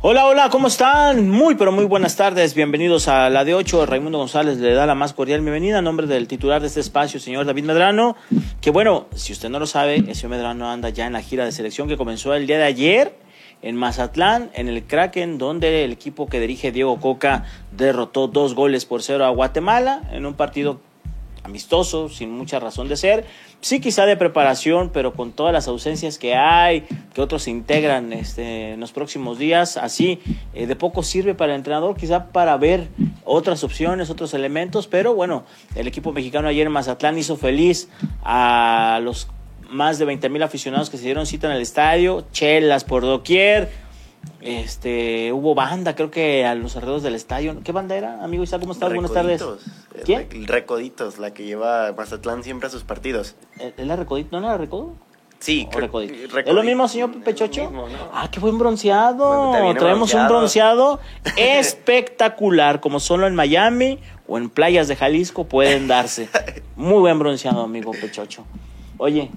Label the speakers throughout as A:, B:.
A: Hola, hola, ¿cómo están? Muy, pero muy buenas tardes. Bienvenidos a la de 8. Raimundo González le da la más cordial bienvenida a nombre del titular de este espacio, señor David Medrano. Que bueno, si usted no lo sabe, el señor Medrano anda ya en la gira de selección que comenzó el día de ayer en Mazatlán, en el Kraken, donde el equipo que dirige Diego Coca derrotó dos goles por cero a Guatemala en un partido amistoso, sin mucha razón de ser. Sí, quizá de preparación, pero con todas las ausencias que hay, que otros se integran este, en los próximos días, así eh, de poco sirve para el entrenador, quizá para ver otras opciones, otros elementos, pero bueno, el equipo mexicano ayer en Mazatlán hizo feliz a los más de 20 mil aficionados que se dieron cita en el estadio, chelas por doquier, este, hubo banda, creo que a los alrededores del estadio. ¿Qué banda era, amigo Isaac? ¿Cómo estás? Buenas tardes.
B: ¿Quién? Recoditos, la que lleva Mazatlán siempre a sus partidos.
A: ¿Es la Recodito? ¿No era Recodo?
B: Sí,
A: Recodito. ¿Es lo mismo, señor Pechocho? Ah, qué buen bronceado. Traemos un bronceado espectacular, como solo en Miami o en playas de Jalisco pueden darse. Muy buen bronceado, amigo Pechocho. Oye,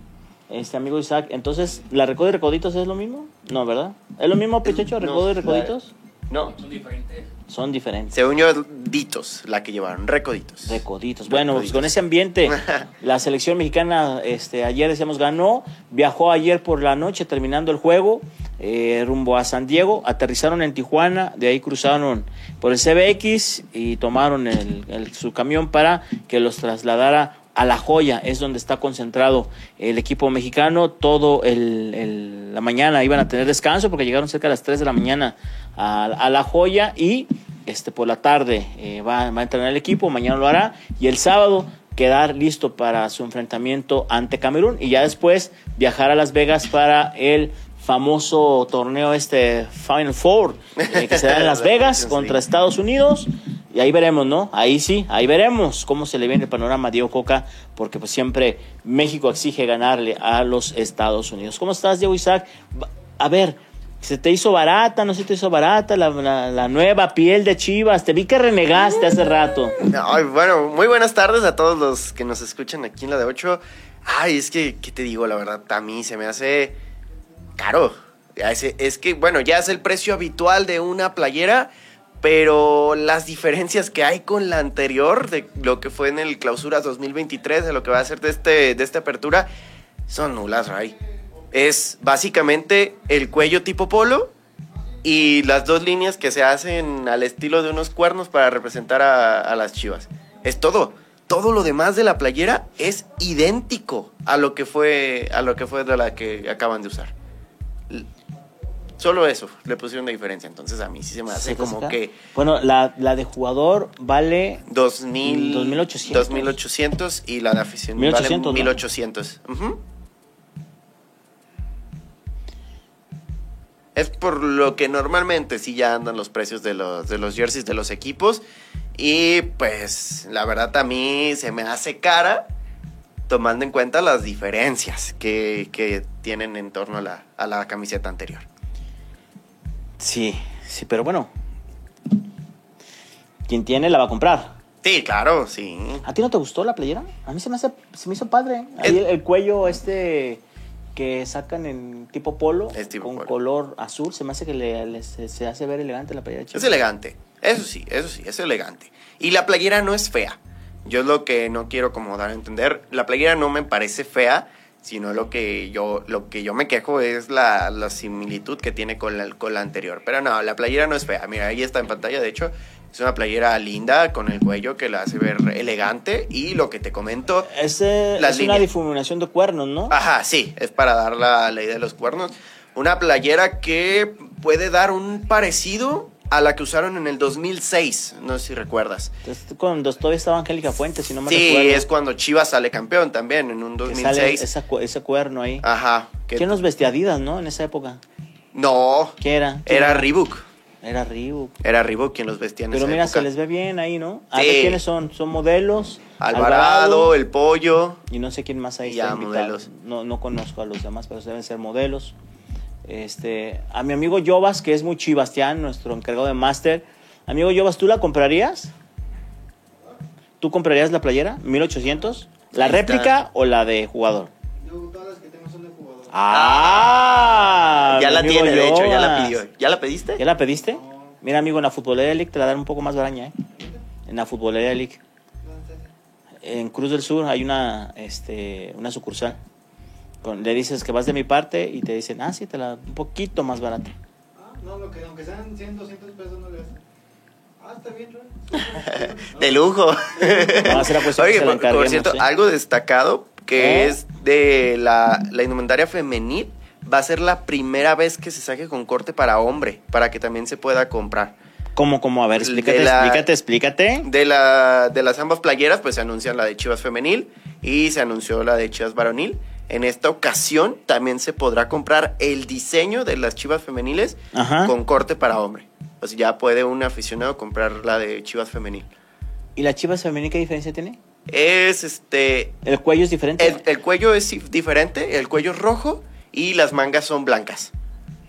A: este amigo Isaac, entonces, ¿la recodo y recoditos es lo mismo? No, ¿verdad? ¿Es lo mismo, Pechecho, recodo y recoditos?
B: No.
C: Son diferentes.
A: Son diferentes.
B: Se unió Ditos, la que llevaron, Recoditos.
A: Recoditos. Bueno, pues con ese ambiente, la selección mexicana este, ayer, decíamos, ganó, viajó ayer por la noche terminando el juego, eh, rumbo a San Diego, aterrizaron en Tijuana, de ahí cruzaron por el CBX y tomaron el, su camión para que los trasladara a La Joya, es donde está concentrado el equipo mexicano. Todo el, la mañana iban a tener descanso porque llegaron cerca de las 3 de la mañana a, La Joya y este, por la tarde eh, va, va, a entrenar el equipo, mañana lo hará y el sábado quedar listo para su enfrentamiento ante Camerún y ya después viajar a Las Vegas para el famoso torneo este Final Four eh, que se da en Las Vegas contra Estados Unidos y ahí veremos, ¿no? Ahí sí, ahí veremos cómo se le viene el panorama a Diego Coca, porque pues siempre México exige ganarle a los Estados Unidos. ¿Cómo estás, Diego Isaac? A ver, ¿se te hizo barata? ¿No se te hizo barata la, la, nueva piel de Chivas? Te vi que renegaste hace rato.
B: Ay, bueno, muy buenas tardes a todos los que nos escuchan aquí en la de 8. Ay, es que, ¿qué te digo? La verdad, a mí se me hace caro. Es que, bueno, ya es el precio habitual de una playera pero las diferencias que hay con la anterior, de lo que fue en el clausura 2023, de lo que va a ser de, este, de esta apertura, son nulas, Ray. Es básicamente el cuello tipo polo y las dos líneas que se hacen al estilo de unos cuernos para representar a, las chivas. Es todo. Todo lo demás de la playera es idéntico a lo que fue, a lo que fue de la que acaban de usar. Solo eso le pusieron de diferencia. Entonces a mí sí se me hace como que.
A: Bueno, la, la de jugador vale.
B: 2000,
A: 2800.
B: 2800 y la de afición 1800, vale 1800. Es por lo que normalmente sí ya andan los precios de los, de los jerseys de los equipos. Y pues la verdad a mí se me hace cara tomando en cuenta las diferencias que, que tienen en torno a la, a la camiseta anterior.
A: Sí, sí, pero bueno. Quien tiene la va a comprar.
B: Sí, claro, sí.
A: ¿A ti no te gustó la playera? A mí se me, hace, se me hizo padre. Ahí el, cuello este que sacan en tipo polo con color azul, se me hace que le, se, hace ver elegante la playera.
B: Es elegante, eso sí, eso sí, es elegante. Y la playera no es fea. Yo es lo que no quiero como dar a entender. La playera no me parece fea sino lo que yo, lo que yo me quejo es la, la similitud que tiene con la, con la anterior. Pero no, la playera no es fea. Mira, ahí está en pantalla, de hecho, es una playera linda con el cuello que la hace ver elegante y lo que te comento...
A: Es, es una difuminación de cuernos, ¿no?
B: Ajá, sí, es para dar la, la idea de los cuernos. Una playera que puede dar un parecido a la que usaron en el 2006, no sé si recuerdas.
A: cuando todavía estaba Angélica Fuentes, si no me
B: sí, es cuando Chivas sale campeón también, en un 2006.
A: ese cuerno ahí.
B: Ajá.
A: ¿Quién los vestía Adidas, no? En esa época.
B: No.
A: ¿Qué era?
B: era, Reebok.
A: Era Reebok.
B: Era Reebok quien los vestía en
A: Pero
B: esa
A: mira,
B: se
A: les ve bien ahí, ¿no? A ver, ¿quiénes son? ¿Son modelos?
B: Alvarado, El Pollo.
A: Y no sé quién más ahí
B: ya, modelos.
A: No, no conozco a los demás, pero deben ser modelos. Este, a mi amigo Jovas, que es muy chibastián, nuestro encargado de máster. Amigo Jovas, ¿tú la comprarías? ¿Tú comprarías la playera? ¿1800? ¿La réplica o la de jugador?
C: Yo, todas las que tengo son de jugador.
A: Ah,
B: ya
A: mi
B: la tiene, de hecho, ya la pidió. ¿Ya la pediste?
A: ¿Ya la pediste? Mira, amigo, en la Futbolera League te la dan un poco más baraña, ¿eh? En la Futbolera League. En Cruz del Sur hay una, este, una sucursal. Con- le dices que vas de mi parte y te dicen, ah, sí, te la un poquito más barata.
C: Ah, no, lo que, aunque sean 100, 200 pesos no le hacen. Ah, está bien, Ron.
B: De lujo.
A: No, será que
B: Oye, por, cierto,
A: ¿eh?
B: algo destacado que
A: ¿Eh?
B: es de la, la indumentaria femenil. Va a ser la primera vez que se saque con corte para hombre, para que también se pueda comprar.
A: ¿Cómo, cómo? A ver,
B: De
A: explícate,
B: la-
A: explícate, explícate.
B: De, la, de las ambas playeras, pues se anuncian la de Chivas femenil y se anunció la de Chivas varonil. En esta ocasión también se podrá comprar el diseño de las Chivas femeniles
A: Ajá.
B: con corte para hombre. O sea, ya puede un aficionado comprar la de Chivas femenil.
A: ¿Y la chivas femenina qué diferencia tiene?
B: Es este.
A: ¿El cuello es diferente?
B: El, el cuello es dif- diferente, el cuello es rojo y las mangas son blancas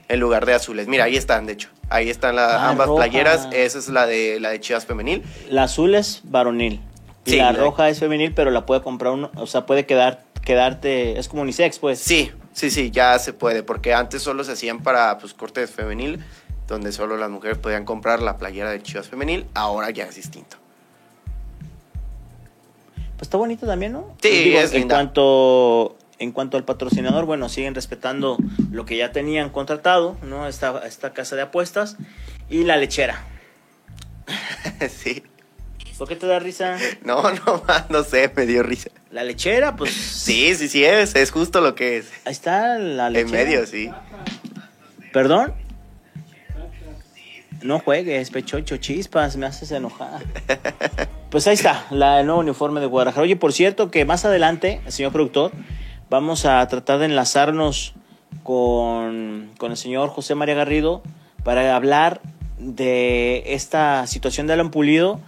B: en lugar de azules. Mira, ahí están, de hecho. Ahí están las
A: Ah,
B: ambas
A: roja.
B: playeras. Esa es la de la de Chivas femenil.
A: La azul es varonil. Y
B: Sí,
A: la
B: la-
A: roja es femenil, pero la puede comprar uno. O sea, puede quedar, quedarte. Es como unisex, pues.
B: Sí, sí, sí, ya se puede, porque antes solo se hacían para pues cortes femenil, donde solo las mujeres podían comprar la playera de Chivas femenil. Ahora ya es distinto.
A: Pues está bonito también, ¿no?
B: Sí, es
A: en
B: linda.
A: cuanto en cuanto al patrocinador, bueno, siguen respetando lo que ya tenían contratado, ¿no? Esta, esta casa de apuestas y la lechera.
B: sí.
A: ¿Por qué te da risa?
B: No, no, más, no sé, me dio risa.
A: La lechera, pues
B: Sí, sí, sí es, es justo lo que es.
A: ahí está la lechera.
B: En medio, sí.
A: ¿Perdón? No juegues, pechocho, chispas, me haces enojar. Pues ahí está, la, el nuevo uniforme de Guadalajara. Oye, por cierto, que más adelante, señor productor, vamos a tratar de enlazarnos con, con el señor José María Garrido para hablar de esta situación de Alan Pulido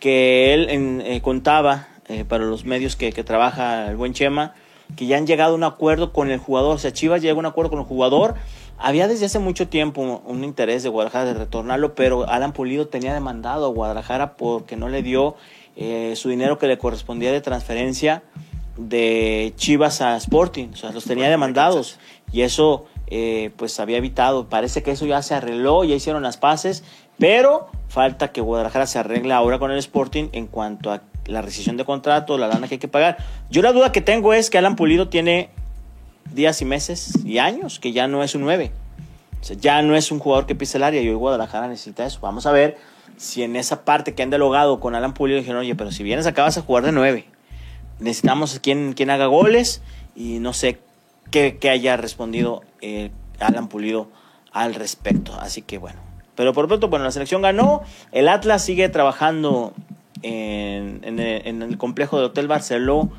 A: que él en- eh, contaba eh, para los medios que, que trabaja el buen Chema, que ya han llegado a un acuerdo con el jugador. O sea, Chivas llegó a un acuerdo con el jugador. Había desde hace mucho tiempo un interés de Guadalajara de retornarlo, pero Alan Pulido tenía demandado a Guadalajara porque no le dio eh, su dinero que le correspondía de transferencia de Chivas a Sporting. O sea, los tenía demandados. Y eso, eh, pues, había evitado. Parece que eso ya se arregló, ya hicieron las paces, pero falta que Guadalajara se arregle ahora con el Sporting en cuanto a la rescisión de contrato, la lana que hay que pagar. Yo la duda que tengo es que Alan Pulido tiene días y meses y años que ya no es un 9. O sea, ya no es un jugador que pisa el área y hoy Guadalajara necesita eso. Vamos a ver si en esa parte que han dialogado con Alan Pulido dijeron, oye, pero si vienes acá vas a jugar de 9. Necesitamos quien, quien haga goles y no sé qué, haya respondido eh, Alan Pulido al respecto. Así que bueno. Pero por pronto, bueno, la selección ganó. El Atlas sigue trabajando en, en el, en el complejo del Hotel Barceló,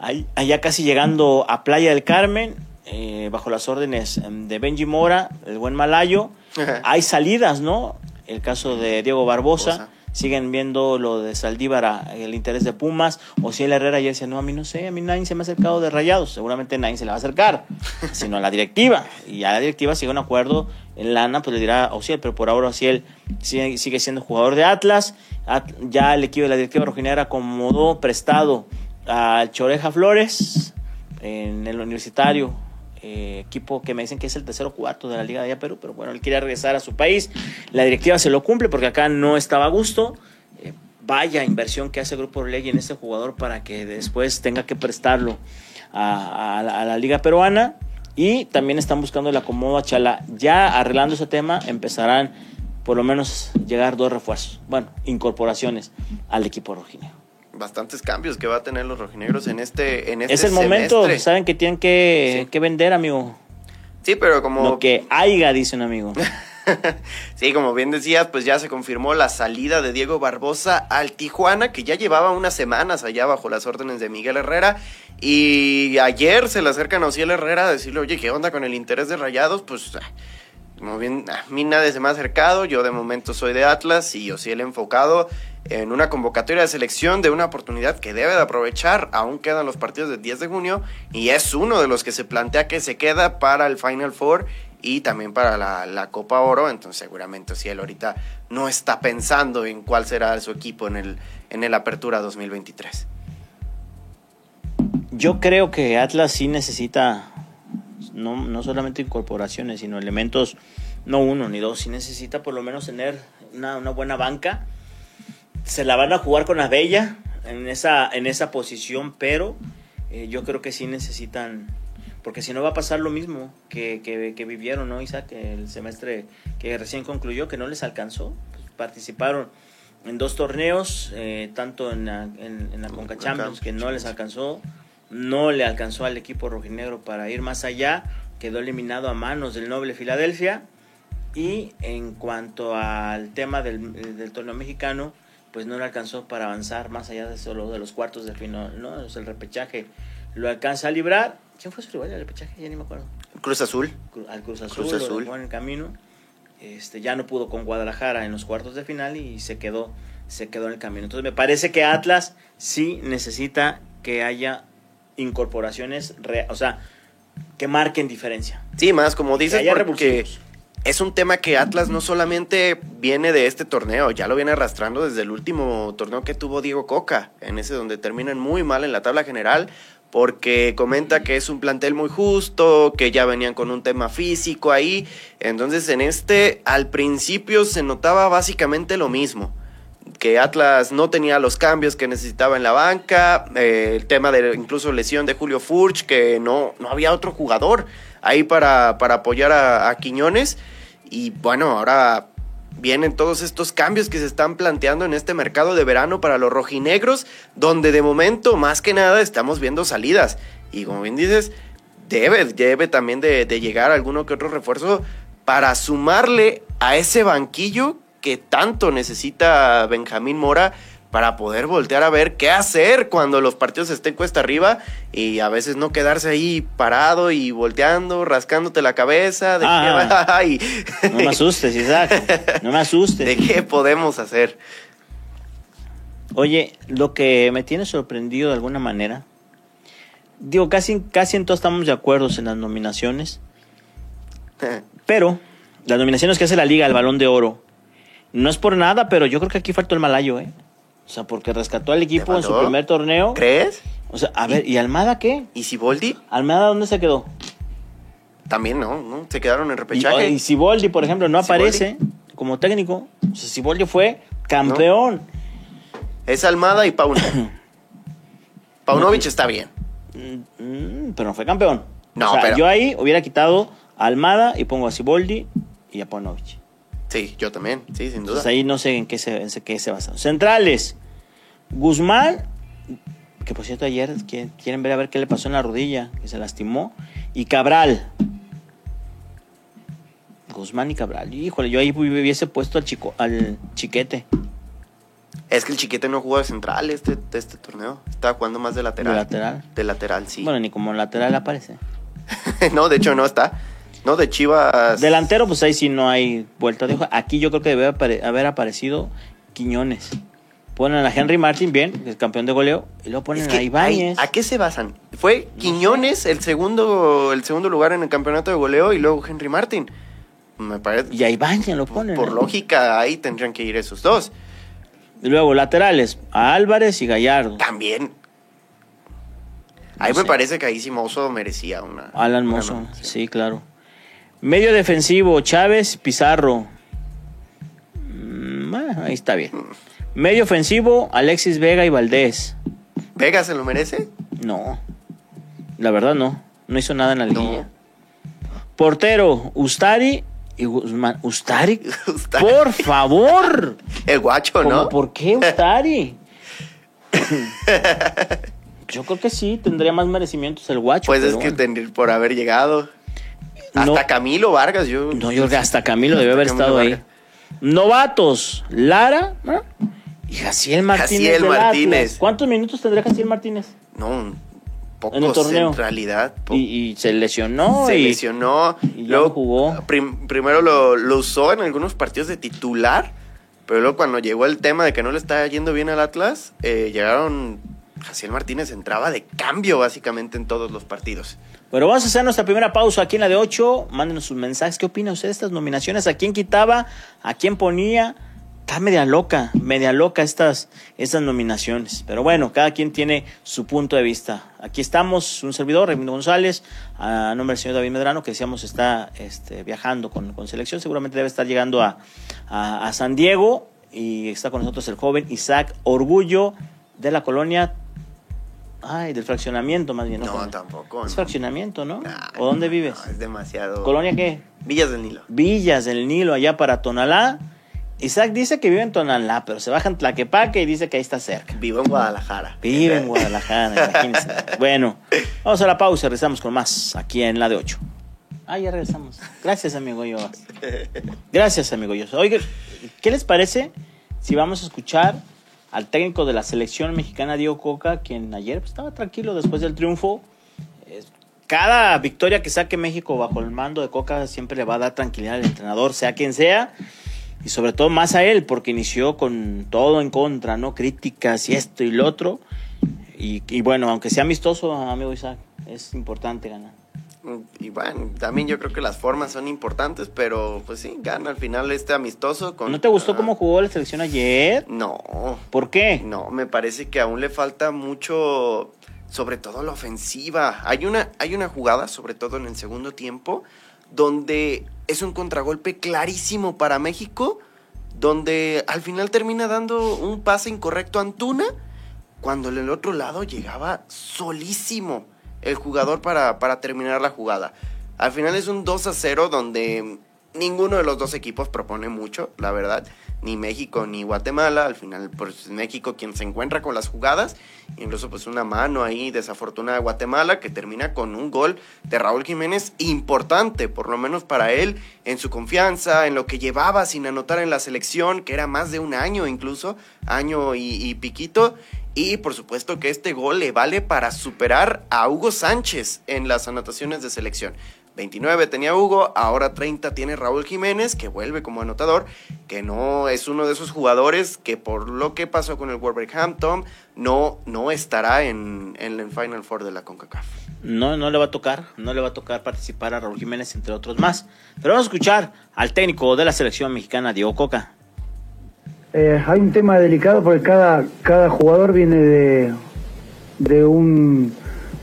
A: ahí- allá casi llegando a Playa del Carmen, eh, bajo las órdenes em, de Benji Mora, el buen malayo. Hay salidas, ¿no? El caso de Diego Barbosa.
B: Barbosa.
A: Siguen viendo lo de Saldívar, a- el interés de Pumas. O si el Herrera ya decía, no, a mí no sé, a mí nadie se me ha acercado de rayados. Seguramente nadie se le va a acercar, sino a la directiva. Y a la directiva sigue un acuerdo en lana, pues le dirá a Ociel, pero por ahora Ociel sigue, sigue siendo jugador de Atlas. At- Ya el equipo de la directiva rojinegra acomodó prestado al Choreja Flores en el universitario. eh, equipo que me dicen que es el tercero cuarto de la Liga de allá Perú, pero bueno, él quería regresar a su país. La directiva se lo cumple porque acá no estaba a gusto. Eh, vaya inversión que hace Grupo Orlegui en este jugador para que después tenga que prestarlo a la Liga Peruana. Y también están buscando el acomodo a Chala. Ya arreglando ese tema, empezarán por lo menos llegar dos refuerzos, bueno, incorporaciones al equipo rojinegro.
B: Bastantes cambios que va a tener los rojinegros en este, en este
A: Es el momento, saben que tienen que,
B: Sí.
A: que vender, amigo.
B: Sí, pero como
A: Lo que haya, dice un amigo.
B: sí, como bien decías, pues ya se confirmó la salida de Diego Barbosa al Tijuana, que ya llevaba unas semanas allá bajo las órdenes de Miguel Herrera. Y ayer se le acercan a Ociel Herrera a decirle, oye, ¿qué onda con el interés de Rayados? Pues, ah, como bien, a mí nadie se me ha acercado, yo de momento soy de Atlas y Ociel enfocado en una convocatoria de selección de una oportunidad que debe de aprovechar, aún quedan los partidos del 10 de junio, y es uno de los que se plantea que se queda para el Final Four y también para la, Copa Oro, entonces seguramente si él ahorita no está pensando en cuál será su equipo en el, en el Apertura 2023.
A: Yo creo que Atlas sí necesita no, no solamente incorporaciones, sino elementos, no uno ni dos, sí necesita por lo menos tener una, una buena banca. Se la van a jugar con la Bella en esa, en esa posición, pero eh, yo creo que sí necesitan, porque si no va a pasar lo mismo que, que, que vivieron, ¿no, Isaac? El semestre que recién concluyó, que no les alcanzó. Pues, participaron en dos torneos, eh, tanto en la, en, en la Conca Champions, que no les alcanzó, no le alcanzó al equipo rojinegro para ir más allá, quedó eliminado a manos del Noble Filadelfia. Y en cuanto al tema del, del torneo mexicano, pues no le alcanzó para avanzar más allá de solo de los cuartos de final, ¿no? Es el repechaje lo alcanza a librar. ¿Quién fue su rival del repechaje? Ya ni me acuerdo.
B: Cruz Azul.
A: Cru- Al Cruz Azul,
B: Cruz
A: lo
B: Azul.
A: dejó en el camino. Este, ya no pudo con Guadalajara en los cuartos de final y se quedó, se quedó en el camino. Entonces me parece que Atlas sí necesita que haya incorporaciones, o sea, que marquen diferencia.
B: Sí, más como dices,
A: haya
B: porque es un tema que Atlas no solamente viene de este torneo, ya lo viene arrastrando desde el último torneo que tuvo Diego Coca, en ese donde terminan muy mal en la tabla general, porque comenta que es un plantel muy justo, que ya venían con un tema físico ahí. Entonces, en este, al principio se notaba básicamente lo mismo que Atlas no tenía los cambios que necesitaba en la banca, eh, el tema de incluso lesión de Julio Furch, que no, no había otro jugador ahí para, para apoyar a, a Quiñones. Y bueno, ahora vienen todos estos cambios que se están planteando en este mercado de verano para los rojinegros, donde de momento, más que nada, estamos viendo salidas. Y como bien dices, debe, debe también de, de llegar alguno que otro refuerzo para sumarle a ese banquillo que tanto necesita Benjamín Mora para poder voltear a ver qué hacer cuando los partidos estén cuesta arriba y a veces no quedarse ahí parado y volteando, rascándote la cabeza de,
A: Ah.
B: qué,
A: No me asustes, Isaac. No me asustes.
B: de qué podemos hacer.
A: Oye, lo que me tiene sorprendido de alguna manera, digo, casi, casi en todo estamos de acuerdo en las nominaciones, pero las nominaciones que hace la liga al balón de oro, no es por nada, pero yo creo que aquí faltó el malayo, ¿eh? O sea, porque rescató al equipo en su primer torneo.
B: ¿Crees?
A: O sea, a ver, ¿y Almada qué?
B: ¿Y Siboldi?
A: ¿Almada dónde se quedó?
B: También no, ¿no? Se quedaron en
A: Y,
B: repechaje.
A: y Siboldi, por ejemplo, no aparece como técnico. O sea, Siboldi fue campeón.
B: Es Almada y Paunovic. Paunovic está bien.
A: Mm, pero no fue campeón.
B: No,
A: o sea,
B: pero-
A: yo ahí hubiera quitado a Almada y pongo a Siboldi y a Ponovich.
B: Sí, yo también, sí, sin duda.
A: Entonces ahí no sé en qué se, en qué se basa. Centrales. Guzmán, que por cierto ayer quieren ver a ver qué le pasó en la rodilla, que se lastimó. Y Cabral. Guzmán y Cabral. Híjole, yo ahí hubiese puesto al chico, al chiquete
B: Es que el chiquete no jugó de central este, de este torneo. Estaba jugando más de lateral.
A: de lateral.
B: De lateral, sí.
A: Bueno, ni como lateral aparece.
B: no, de hecho no está. No, de Chivas.
A: Delantero, pues ahí sí no hay vuelta de hoja. Aquí yo creo que debe apare- haber aparecido Quiñones. Ponen a Henry Martin, bien, que es campeón de goleo, y luego ponen
B: Es que,
A: a Ibáñez.
B: ¿A qué se basan? Fue Quiñones el segundo, el segundo lugar en el campeonato de goleo y luego Henry Martin. Me parece.
A: Y a Ibáñez lo ponen.
B: por lógica, ahí tendrían que ir esos dos.
A: Y luego laterales, a Álvarez y Gallardo.
B: También. Ahí
A: No
B: me
A: sé.
B: parece que ahí sí Mozo merecía una.
A: Alan Mozo, sí, claro. Medio defensivo, Chávez, Pizarro. Mm, bueno, ahí está bien. Medio ofensivo, Alexis Vega y Valdés.
B: ¿Vega se lo merece?
A: No, la verdad no. No hizo nada en la
B: No.
A: liguilla. Portero, Ustari y Guzmán. ¿Ustari?
B: Ustari.
A: Por favor.
B: El guacho,
A: ¿Cómo,
B: ¿no?
A: ¿Por qué Ustari? Yo creo que sí, tendría más merecimientos el guacho.
B: Pues es que
A: bueno.
B: por haber llegado. Hasta
A: No.
B: Camilo Vargas, yo.
A: No, yo hasta Camilo debe haber
B: Camilo
A: estado ahí. Novatos, Lara ¿no? y Jaciel Martínez.
B: Jaciel Martínez.
A: ¿Cuántos minutos tendría Jaciel Martínez?
B: No, pocos
A: En el torneo.
B: en realidad. po-
A: Y, y se lesionó.
B: se
A: y,
B: lesionó.
A: y
B: luego
A: jugó.
B: prim- primero lo, lo usó en algunos partidos de titular. Pero luego cuando llegó el tema de que no le estaba yendo bien al Atlas, eh, llegaron. Jaciel Martínez entraba de cambio básicamente en todos los partidos.
A: Pero vamos a hacer nuestra primera pausa aquí en la de 8. Mándenos sus mensajes. ¿Qué opina usted de estas nominaciones? ¿A quién quitaba? ¿A quién ponía? está media loca, media loca estas, estas nominaciones. Pero bueno, cada quien tiene su punto de vista. Aquí estamos, un servidor, Raimundo González, a nombre del señor David Medrano, que decíamos está este, viajando con, con selección, seguramente debe estar llegando a, a, a San Diego y está con nosotros el joven Isaac Orgullo de la colonia Ay, del fraccionamiento más bien.
B: No,
A: Colonia?
B: tampoco.
A: Es
B: no.
A: fraccionamiento, ¿no?
B: Nah,
A: ¿O dónde
B: no,
A: vives?
B: es demasiado.
A: ¿Colonia qué?
B: Villas del Nilo.
A: Villas del Nilo, allá para Tonalá. Isaac dice que vive en Tonalá, pero se baja en Tlaquepaque y dice que ahí está cerca.
B: Vivo en Guadalajara.
A: Vive en Guadalajara, imagínense. Bueno, vamos a la pausa, regresamos con más aquí en la de 8. Ah, ya regresamos. Gracias, amigo yo. Gracias, amigo yo. Oiga, ¿qué les parece si vamos a escuchar al técnico de la selección mexicana, Diego Coca, quien ayer pues, estaba tranquilo después del triunfo? Cada victoria que saque México bajo el mando de Coca siempre le va a dar tranquilidad al entrenador, sea quien sea. Y sobre todo más a él, porque inició con todo en contra, ¿no? Críticas y esto y lo otro. Y, y bueno, aunque sea amistoso, amigo Isaac, es importante ganar.
B: Y bueno, también yo creo que las formas son importantes, pero pues sí, gana al final este amistoso. Con,
A: ¿No te gustó
B: ah,
A: cómo jugó la selección ayer?
B: No,
A: ¿Por qué?
B: no, me parece que aún le falta mucho, sobre todo la ofensiva. Hay una, hay una jugada, sobre todo en el segundo tiempo, donde es un contragolpe clarísimo para México, donde al final termina dando un pase incorrecto a Antuna, cuando en el otro lado llegaba solísimo el jugador para, para terminar la jugada. Al final es un 2 a 0 donde ninguno de los dos equipos propone mucho, la verdad. Ni México ni Guatemala. Al final, pues México quien se encuentra con las jugadas. Incluso pues una mano ahí desafortunada de Guatemala que termina con un gol de Raúl Jiménez importante, por lo menos para él, en su confianza, en lo que llevaba sin anotar en la selección, que era más de un año incluso, año y, y piquito. Y por supuesto que este gol le vale para superar a Hugo Sánchez en las anotaciones de selección. 29 tenía Hugo, ahora 30 tiene Raúl Jiménez, que vuelve como anotador, que no es uno de esos jugadores que por lo que pasó con el Wolverhampton no, no estará en, el Final Four de la CONCACAF.
A: No, no le va a tocar, no le va a tocar participar a Raúl Jiménez, entre otros más. Pero vamos a escuchar al técnico de la selección mexicana, Diego Coca.
D: Eh, hay un tema delicado porque cada, cada jugador viene de, de un,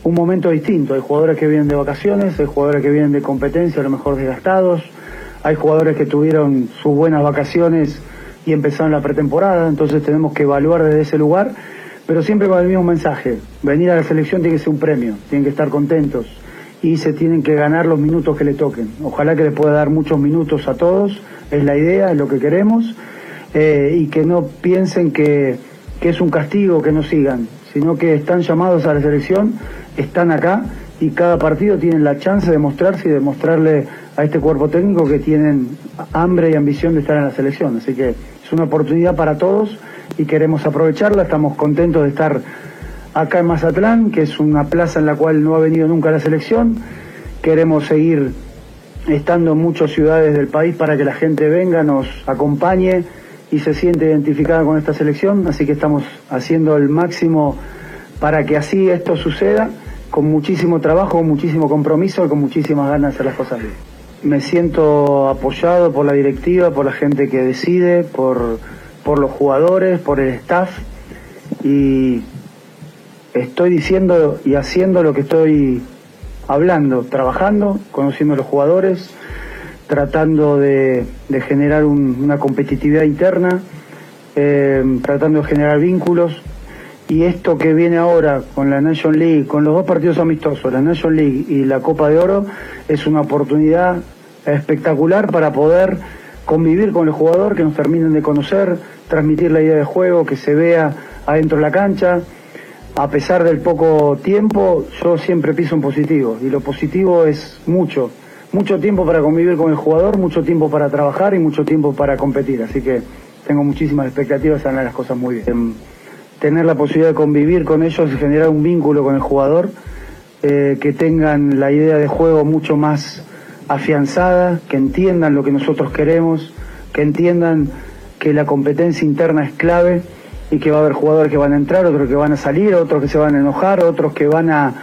D: un momento distinto. Hay jugadores que vienen de vacaciones, hay jugadores que vienen de competencia, a lo mejor desgastados, hay jugadores que tuvieron sus buenas vacaciones y empezaron la pretemporada, entonces tenemos que evaluar desde ese lugar, pero siempre con el mismo mensaje. Venir a la selección tiene que ser un premio, tienen que estar contentos y se tienen que ganar los minutos que le toquen. Ojalá que le pueda dar muchos minutos a todos, es la idea, es lo que queremos eh, y que no piensen que, que es un castigo que no sigan, sino que están llamados a la selección, están acá y cada partido tienen la chance de mostrarse y de mostrarle a este cuerpo técnico que tienen hambre y ambición de estar en la selección. Así que es una oportunidad para todos y queremos aprovecharla. Estamos contentos de estar acá en Mazatlán, que es una plaza en la cual no ha venido nunca la selección. Queremos seguir estando en muchas ciudades del país para que la gente venga, nos acompañe y se siente identificada con esta selección, así que estamos haciendo el máximo para que así esto suceda, con muchísimo trabajo, con muchísimo compromiso y con muchísimas ganas de hacer las cosas bien. Me siento apoyado por la directiva, por la gente que decide, por, por los jugadores, por el staff y estoy diciendo y haciendo lo que estoy hablando, trabajando, conociendo a los jugadores, tratando de, generar un- una competitividad interna, eh, tratando de generar vínculos. Y esto que viene ahora con la Nation League, con los dos partidos amistosos, la Nation League y la Copa de Oro, es una oportunidad espectacular para poder convivir con el jugador, que nos terminen de conocer, transmitir la idea de juego, que se vea adentro de la cancha. A pesar del poco tiempo, yo siempre piso en positivo. Y lo positivo es mucho. Mucho tiempo para convivir con el jugador, mucho tiempo para trabajar y mucho tiempo para competir. Así que tengo muchísimas expectativas, salen las cosas muy bien. Em, Tener la posibilidad de convivir con ellos y generar un vínculo con el jugador, eh, que tengan la idea de juego mucho más afianzada, que entiendan lo que nosotros queremos, que entiendan que la competencia interna es clave y que va a haber jugadores que van a entrar, otros que van a salir, otros que se van a enojar, otros que van a,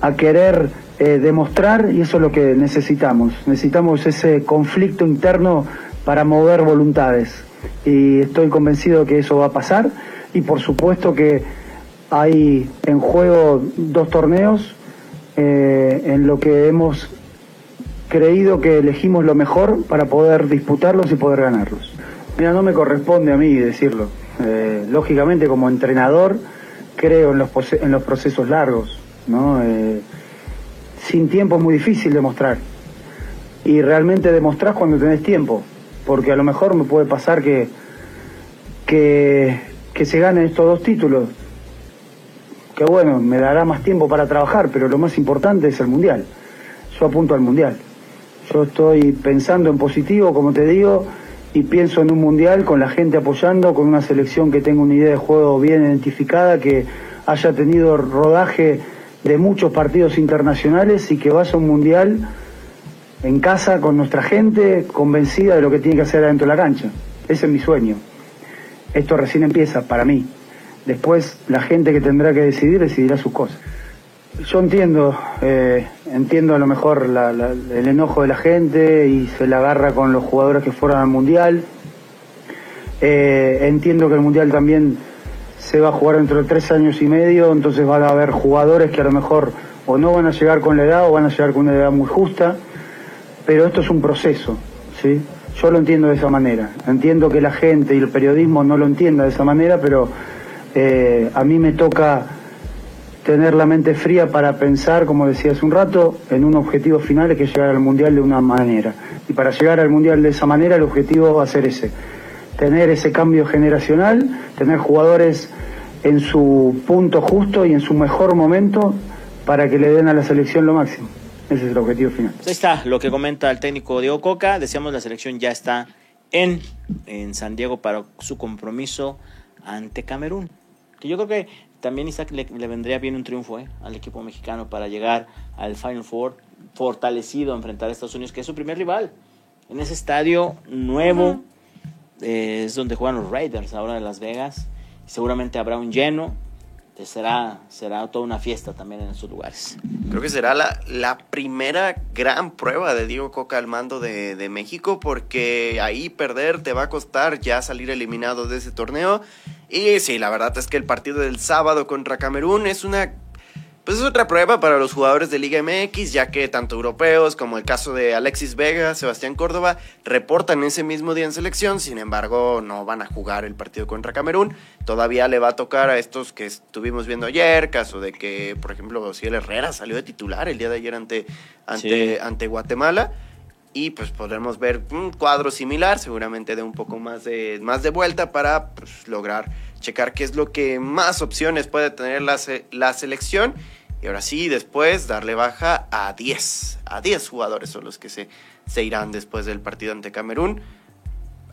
D: a querer eh, demostrar y eso es lo que necesitamos. Necesitamos ese conflicto interno para mover voluntades. y estoy convencido que eso va a pasar y por supuesto que hay en juego dos torneos eh, en lo que hemos creído que elegimos lo mejor para poder disputarlos y poder ganarlos. Mira, no me corresponde a mí decirlo. Eh, lógicamente como entrenador creo en los, en los procesos largos, ¿no? Sin tiempo es muy difícil demostrar. Y realmente demostrás cuando tenés tiempo. Porque a lo mejor me puede pasar que, que, que se ganen estos dos títulos. Que bueno, me dará más tiempo para trabajar, pero lo más importante es el Mundial. Yo apunto al Mundial. Yo estoy pensando en positivo, como te digo, y pienso en un Mundial con la gente apoyando, con una selección que tenga una idea de juego bien identificada, que haya tenido rodaje de muchos partidos internacionales y que vaya a un Mundial en casa con nuestra gente convencida de lo que tiene que hacer adentro de la cancha. Ese es mi sueño. Esto recién empieza para mí. Después la gente que tendrá que decidir decidirá sus cosas. Yo entiendo, eh, entiendo a lo mejor el enojo de la gente y se la agarra con los jugadores que fueron al Mundial. Eh, entiendo que el Mundial también se va a jugar dentro de tres años y medio, entonces van a haber jugadores que a lo mejor o no van a llegar con la edad o van a llegar con una edad muy justa pero esto es un proceso, ¿sí? Yo lo entiendo de esa manera. Entiendo que la gente y el periodismo no lo entienda de esa manera, pero eh, a mí me toca tener la mente fría para pensar, como decía hace un rato, en un objetivo final que es llegar al Mundial de una manera. Y para llegar al Mundial de esa manera, el objetivo va a ser ese. Tener ese cambio generacional, tener jugadores en su punto justo y en su mejor momento para que le den a la selección lo máximo. Ese es el objetivo final.
A: Ahí está lo que comenta el técnico Diego Coca. Decíamos la selección ya está en, en San Diego para su compromiso ante Camerún. Que yo creo que también Isaac le, vendría bien un triunfo ¿eh? al equipo mexicano para llegar al Final Four fortalecido a enfrentar a Estados Unidos, que es su primer rival. En ese estadio nuevo eh, es donde juegan los Raiders ahora de Las Vegas. Seguramente habrá un lleno será, será toda una fiesta también en esos lugares.
B: Creo que será la, la primera gran prueba de Diego Coca al mando de, de, México, porque ahí perder te va a costar ya salir eliminado de ese torneo. Y sí, la verdad es que el partido del sábado contra Camerún es una pues es otra prueba para los jugadores de Liga MX, ya que tanto europeos como el caso de Alexis Vega, Sebastián Córdoba, reportan ese mismo día en selección, sin embargo no van a jugar el partido contra Camerún. Todavía le va a tocar a estos que estuvimos viendo ayer, caso de que, por ejemplo, Ciel Herrera salió de titular el día de ayer ante, ante, ante Guatemala. Y pues podremos ver un cuadro similar, seguramente de un poco más de, más de vuelta para pues, lograr checar qué es lo que más opciones puede tener la, la selección. Y ahora sí, después darle baja a 10. A 10 jugadores son los que se, se irán después del partido ante Camerún.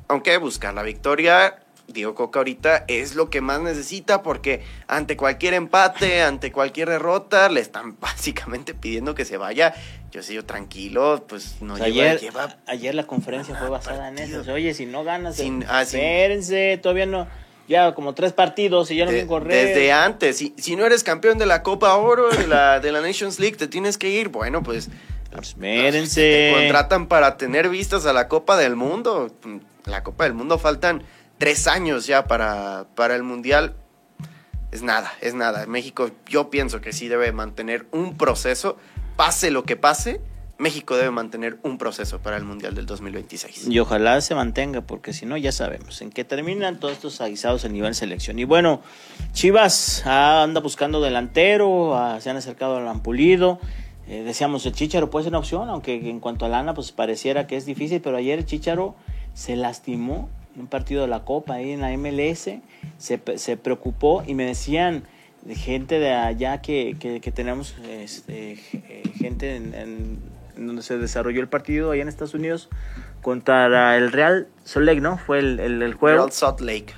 B: Aunque buscar la victoria, Diego Coca ahorita es lo que más necesita porque ante cualquier empate, ante cualquier derrota, le están básicamente pidiendo que se vaya. Yo sé, yo tranquilo, pues no
A: ayer, Ayer la conferencia fue basada en eso. Oye, si no ganas, sin, ah, espérense, todavía no ya como tres partidos y ya no de, correr.
B: Desde antes, si, si no eres campeón de la Copa Oro, de la, de la Nations League, te tienes que ir. Bueno, pues...
A: pues Te
B: contratan para tener vistas a la Copa del Mundo. La Copa del Mundo faltan tres años ya para, para el Mundial. Es nada, es nada. México yo pienso que sí debe mantener un proceso, pase lo que pase México debe mantener un proceso para el Mundial del 2026.
A: Y ojalá se mantenga, porque si no, ya sabemos en qué terminan todos estos aguisados a nivel selección. Y bueno, Chivas anda buscando delantero, se han acercado al Ampulido. Eh, decíamos, el Chicharo puede ser una opción, aunque en cuanto a lana, pues pareciera que es difícil, pero ayer el Chicharo se lastimó en un partido de la Copa ahí en la MLS, se, se preocupó y me decían de gente de allá que, que, tenemos este, eh, gente en en donde se desarrolló el partido allá en Estados Unidos contra el Real Salt Lake, ¿no? Fue el, el, juego.
B: Real Salt Lake.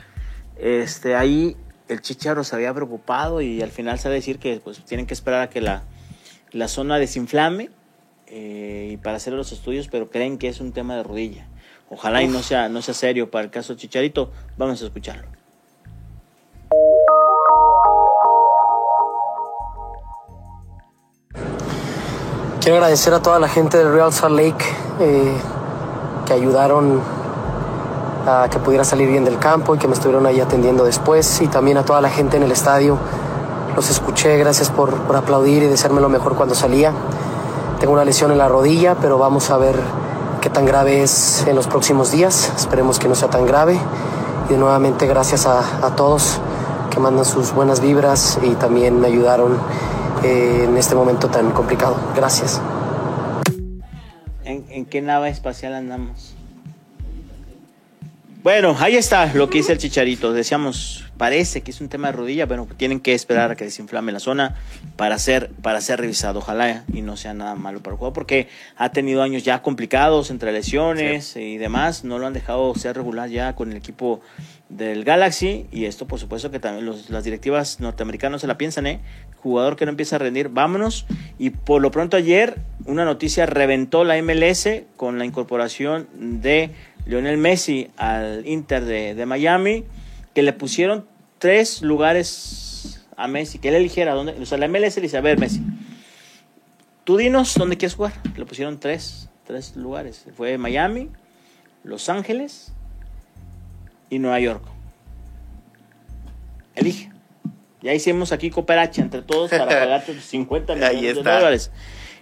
A: Este, ahí el Chicharo se había preocupado y al final se va a decir que pues tienen que esperar a que la, la zona desinflame eh, y para hacer los estudios, pero creen que es un tema de rodilla. Ojalá y no sea, no sea serio para el caso Chicharito. Vamos a escucharlo.
E: Quiero agradecer a toda la gente del Real Salt Lake eh, que ayudaron a que pudiera salir bien del campo y que me estuvieron ahí atendiendo después y también a toda la gente en el estadio. Los escuché, gracias por, por aplaudir y desearme lo mejor cuando salía. Tengo una lesión en la rodilla, pero vamos a ver qué tan grave es en los próximos días. Esperemos que no sea tan grave. Y nuevamente gracias a, a todos que mandan sus buenas vibras y también me ayudaron eh, en este momento tan complicado. Gracias.
A: ¿En, en qué nave espacial andamos? Bueno, ahí está lo que dice el Chicharito. Decíamos, parece que es un tema de rodilla, pero tienen que esperar a que desinflame la zona para ser, para ser revisado. Ojalá y no sea nada malo para el juego, porque ha tenido años ya complicados entre lesiones y demás. No lo han dejado ser regular ya con el equipo del Galaxy. Y esto, por supuesto, que también los- las directivas norteamericanas se la piensan, ¿eh? Jugador que no empieza a rendir, vámonos. Y por lo pronto ayer, una noticia reventó la MLS con la incorporación de Lionel Messi al Inter de, de Miami, que le pusieron tres lugares a Messi, que él eligiera dónde. O sea, la MLS le dice, a ver, Messi, tú dinos dónde quieres jugar. Le pusieron tres, tres lugares. Fue Miami, Los Ángeles y Nueva York. Elige. Ya hicimos aquí cooperacha entre todos para pagarte tus 50
B: Ahí
A: millones de dólares.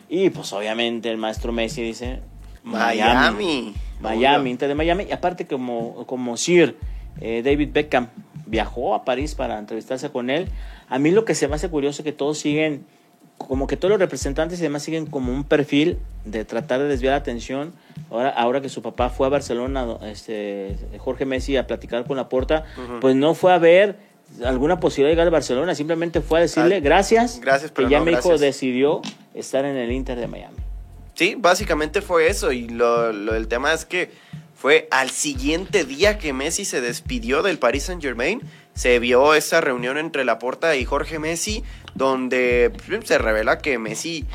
A: Y pues obviamente el maestro Messi dice Miami.
B: Miami.
A: Miami. Inter de Miami. Y aparte como, como Sir eh, David Beckham viajó a París para entrevistarse con él, a mí lo que se me hace curioso es que todos siguen, como que todos los representantes y demás siguen como un perfil de tratar de desviar la atención. Ahora, ahora que su papá fue a Barcelona, este, Jorge Messi, a platicar con la porta, pues no fue a ver alguna posibilidad de llegar a Barcelona, simplemente fue a decirle
B: Ah,
A: gracias,
B: gracias, pero
A: que ya
B: no,
A: mi hijo
B: gracias.
A: decidió estar en el Inter de Miami.
B: Sí, básicamente fue eso. Y lo, lo- el tema es que fue al siguiente día que Messi se despidió del Paris Saint Germain. Se vio esa reunión entre Laporta y Jorge Messi, donde pues, se revela que Messi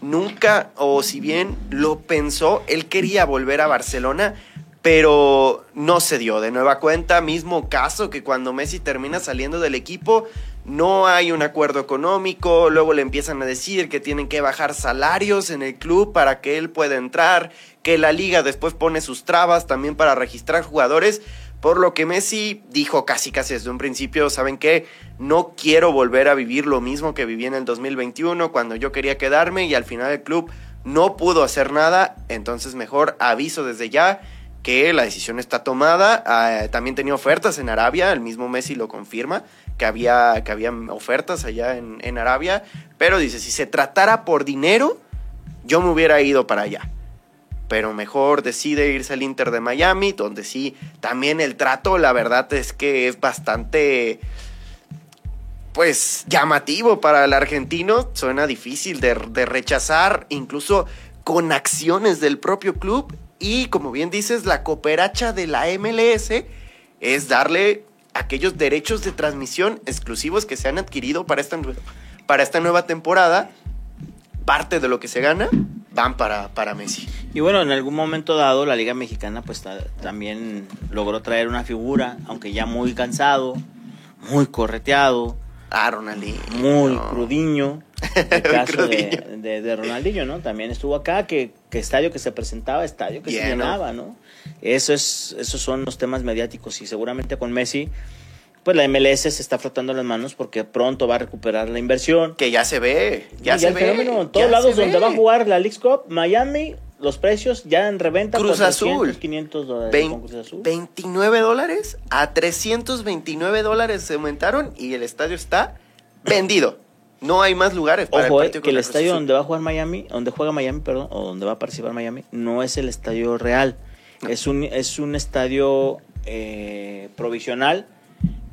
B: nunca, o si bien lo pensó, él quería volver a Barcelona, pero no se dio. De nueva cuenta, mismo caso que cuando Messi termina saliendo del equipo, no hay un acuerdo económico, luego le empiezan a decir que tienen que bajar salarios en el club para que él pueda entrar, que la liga después pone sus trabas también para registrar jugadores, por lo que Messi dijo casi casi desde un principio, ¿saben qué? No quiero volver a vivir lo mismo que viví en el 2021 cuando yo quería quedarme y al final el club no pudo hacer nada, entonces mejor aviso desde ya que la decisión está tomada. Ah, también tenía ofertas en Arabia, el mismo Messi lo confirma, que había, que ofertas allá en, en Arabia, pero dice, si se tratara por dinero, yo me hubiera ido para allá. Pero mejor decide irse al Inter de Miami, donde sí, también el trato, la verdad es que es bastante, pues, llamativo para el argentino. Suena difícil de, de rechazar, incluso con acciones del propio club. Y como bien dices, la cooperacha de la MLS es darle aquellos derechos de transmisión exclusivos que se han adquirido para esta, para esta nueva temporada. Parte de lo que se gana van para, para Messi.
A: Y bueno, en algún momento dado la Liga Mexicana pues ta- también logró traer una figura, aunque ya muy cansado, muy correteado,
B: Ah, Ronaldinho.
A: muy crudiño. El caso de, de- de Ronaldinho, ¿no? También estuvo acá, que, que estadio que se presentaba, estadio que se llenaba, ¿no? Eso es, esos son los temas mediáticos y seguramente con Messi, pues la MLS se está frotando las manos porque pronto va a recuperar la inversión.
B: Que ya se ve, ya
A: Y
B: se
A: el
B: ve.
A: fenómeno en
B: ya
A: todos lados donde
B: ve.
A: va a jugar la League Cup, Miami, los precios ya en reventa
B: Cruz
A: 400,
B: Azul.
A: 500 dólares con Cruz Azul.
B: 29 dólares a 329 dólares se aumentaron y el estadio está vendido. No hay más lugares para
A: Ojo,
B: el
A: eh, que el
B: Cruz
A: estadio donde va a jugar Miami, donde juega Miami, perdón, o donde va a participar Miami, no es el estadio real. Es un, es un estadio eh, provisional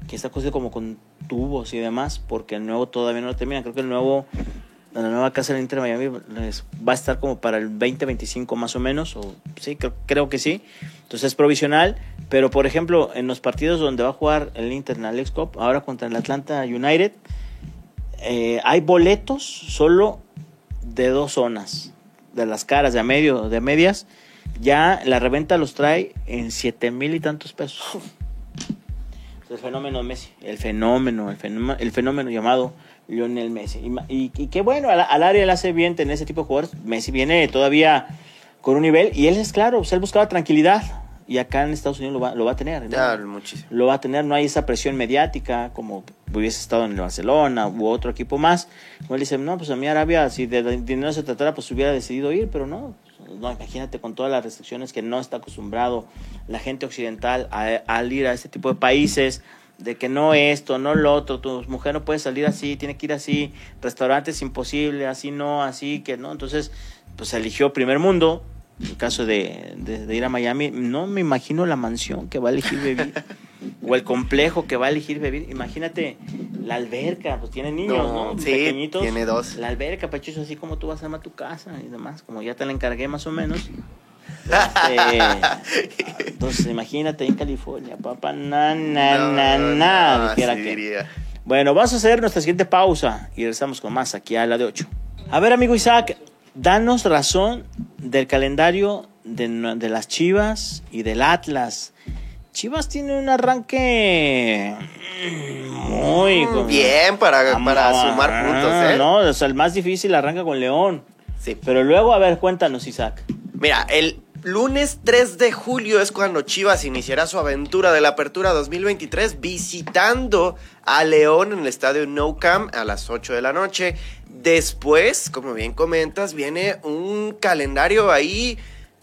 A: que está construido como con tubos y demás, porque el nuevo todavía no lo termina. Creo que el nuevo, la nueva casa del Inter Miami va a estar como para el 2025 más o menos, o sí, creo, creo que sí. Entonces es provisional, pero por ejemplo, en los partidos donde va a jugar el Inter en Cup, ahora contra el Atlanta United, eh, hay boletos solo de dos zonas, de las caras, de a medio, de medias. Ya la reventa los trae en siete mil y tantos pesos. El fenómeno Messi, el fenómeno, el fenómeno, el fenómeno llamado Lionel Messi. Y, y, qué bueno, al, área le hace bien tener ese tipo de jugadores. Messi viene todavía con un nivel y él es claro, él buscaba tranquilidad. Y acá en Estados Unidos lo va, lo va a tener. ¿no?
B: Ya, muchísimo.
A: Lo va a tener, no hay esa presión mediática como hubiese estado en el Barcelona u otro equipo más. Como él dice, no, pues a mí Arabia, si de dinero se tratara, pues hubiera decidido ir, pero no. No, imagínate con todas las restricciones que no está acostumbrado la gente occidental a- al ir a este tipo de países, de que no esto, no lo otro, tu mujer no puede salir así, tiene que ir así, restaurantes imposible, así no, así que no. Entonces, pues eligió primer mundo, en el caso de, de- de ir a Miami, no me imagino la mansión que va a elegir vivir. o el complejo que va a elegir vivir. Imagínate la alberca, pues tiene niños,
B: No,
A: ¿no?
B: sí,
A: Pequeñitos.
B: tiene dos.
A: La alberca, Pachucho, así como tú vas a armar tu casa y demás, como ya te la encargué más o menos. Este, entonces, imagínate en California, papá, na, na,
B: No,
A: na, na,
B: no,
A: dijera
B: así
A: que.
B: diría.
A: Bueno, vamos a hacer nuestra siguiente pausa y regresamos con más aquí a la de 8. A ver, amigo Isaac, danos razón del calendario de, las Chivas y del Atlas. Chivas tiene un arranque muy
B: Mm, Bien para, para
A: Ah,
B: sumar puntos, ¿eh?
A: No, o sea, el más difícil arranca con León.
B: Sí.
A: Pero luego, a ver, cuéntanos, Isaac.
B: Mira, el lunes 3 de julio es cuando Chivas iniciará su aventura de la apertura 2023 visitando a León en el estadio No Camp a las 8 de la noche. Después, como bien comentas, viene un calendario ahí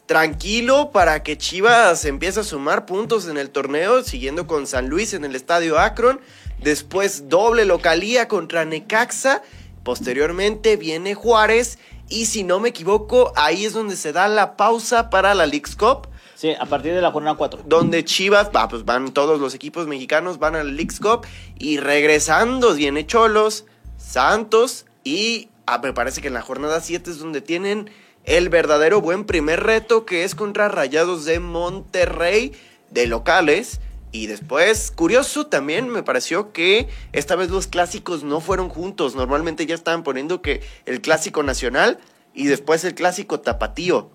B: tranquilo para que Chivas empiece a sumar puntos en el torneo, siguiendo con San Luis en el estadio Akron. Después doble localía contra Necaxa. Posteriormente viene Juárez. Y si no me equivoco, ahí es donde se da la pausa para la League's Cup.
A: Sí, a partir de la jornada 4.
B: Donde Chivas, va, pues van todos los equipos mexicanos, van a la League's Cup. Y regresando viene Cholos, Santos. Y ah, me parece que en la jornada 7 es donde tienen el verdadero buen primer reto, que es contra Rayados de Monterrey, de locales. Y después, curioso también, me pareció que esta vez los clásicos no fueron juntos. Normalmente ya estaban poniendo que el clásico nacional y después el clásico tapatío.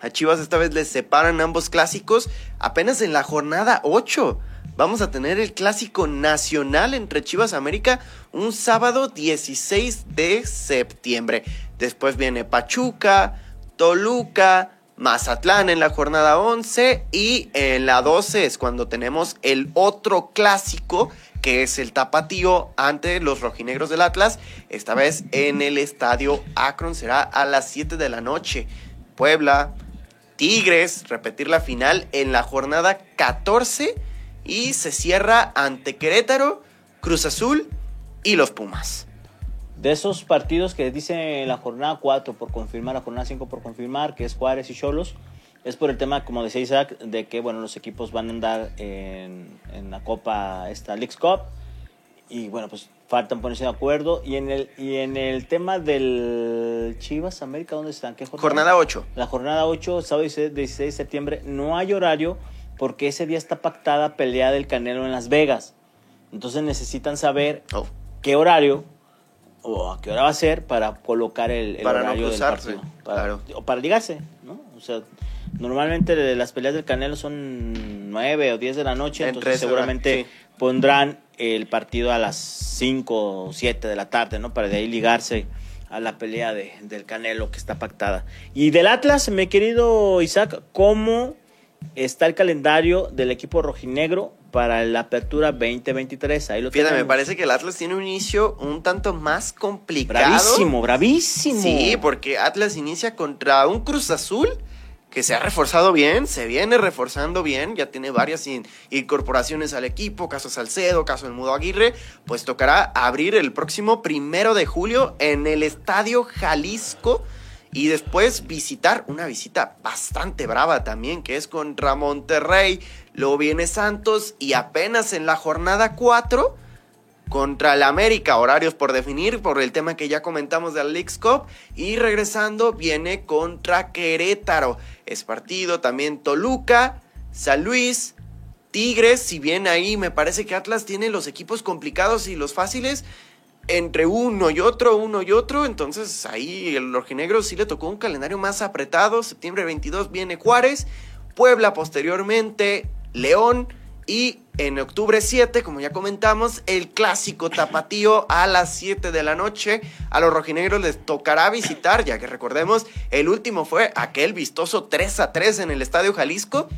B: A Chivas esta vez les separan ambos clásicos apenas en la jornada 8. Vamos a tener el clásico nacional entre Chivas América un sábado 16 de septiembre. Después viene Pachuca, Toluca, Mazatlán en la jornada 11 y en la 12 es cuando tenemos el otro clásico que es el tapatío ante los rojinegros del Atlas, esta vez en el estadio Akron será a las 7 de la noche. Puebla, Tigres, repetir la final en la jornada 14 y se cierra ante Querétaro, Cruz Azul y los Pumas.
A: De esos partidos que dice la jornada 4 por confirmar, la jornada 5 por confirmar, que es Juárez y Cholos, es por el tema, como decía Isaac, de que bueno, los equipos van a andar en, en la Copa, esta Leagues Cup, y bueno, pues faltan ponerse de acuerdo. Y en el, y en el tema del Chivas América, ¿dónde están? ¿Qué jornada?
B: Jornada 8.
A: La jornada 8, sábado 16 16 de septiembre, no hay horario porque ese día está pactada pelea del Canelo en Las Vegas. Entonces necesitan saber
B: Oh.
A: qué horario o a qué hora va a ser para colocar el, el
B: Para no
A: horario del
B: cruzarse,
A: partido. Para,
B: claro.
A: O para ligarse, ¿no? O sea, normalmente las peleas del Canelo son 9 o 10 de la noche, entonces seguramente
B: sí.
A: pondrán el partido a las 5 o 7 de la tarde, ¿no? Para de ahí ligarse a la pelea de, del Canelo que está pactada. Y del Atlas, mi querido Isaac, ¿cómo está el calendario del equipo rojinegro para la apertura 2023? Ahí lo
B: Fíjate, me
A: tenemos.
B: parece que el Atlas tiene un inicio un tanto más complicado.
A: Bravísimo, bravísimo.
B: Sí, porque Atlas inicia contra un Cruz Azul que se ha reforzado bien, se viene reforzando bien, ya tiene varias in- incorporaciones al equipo, caso Salcedo, caso el Mudo Aguirre, pues tocará abrir el próximo primero de julio en el Estadio Jalisco y después visitar una visita bastante brava también, que es contra Monterrey, luego viene Santos y apenas en la jornada 4 contra el América, horarios por definir por el tema que ya comentamos del Leagues Cup y regresando viene contra Querétaro. Es partido también Toluca, San Luis, Tigres, si bien ahí me parece que Atlas tiene los equipos complicados y los fáciles entre uno y otro, uno y otro, entonces ahí el rojinegro sí le tocó un calendario más apretado, septiembre 22 viene Juárez, Puebla posteriormente, León y en octubre 7, como ya comentamos, el clásico tapatío a las 7 de la noche. A los rojinegros les tocará visitar, ya que recordemos, el último fue aquel vistoso 3 a 3 en el Estadio Jalisco.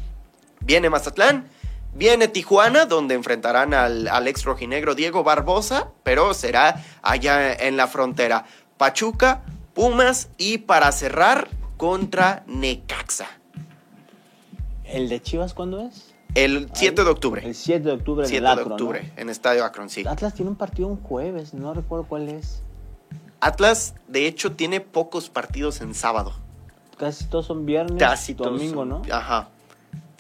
B: Viene Mazatlán, viene Tijuana, donde enfrentarán al, al ex rojinegro Diego Barbosa, pero será allá en la frontera. Pachuca, Pumas y para cerrar contra Necaxa.
A: ¿El de Chivas cuándo es?
B: El 7 de octubre.
A: El 7 de octubre en
B: 7
A: el
B: de
A: Akron, ¿no?
B: octubre, en Estadio Akron, sí.
A: Atlas tiene un partido un jueves, no recuerdo cuál es.
B: Atlas, de hecho, tiene pocos partidos en sábado.
A: Casi todos son viernes,
B: Casi
A: domingo,
B: son-
A: ¿no?
B: Ajá.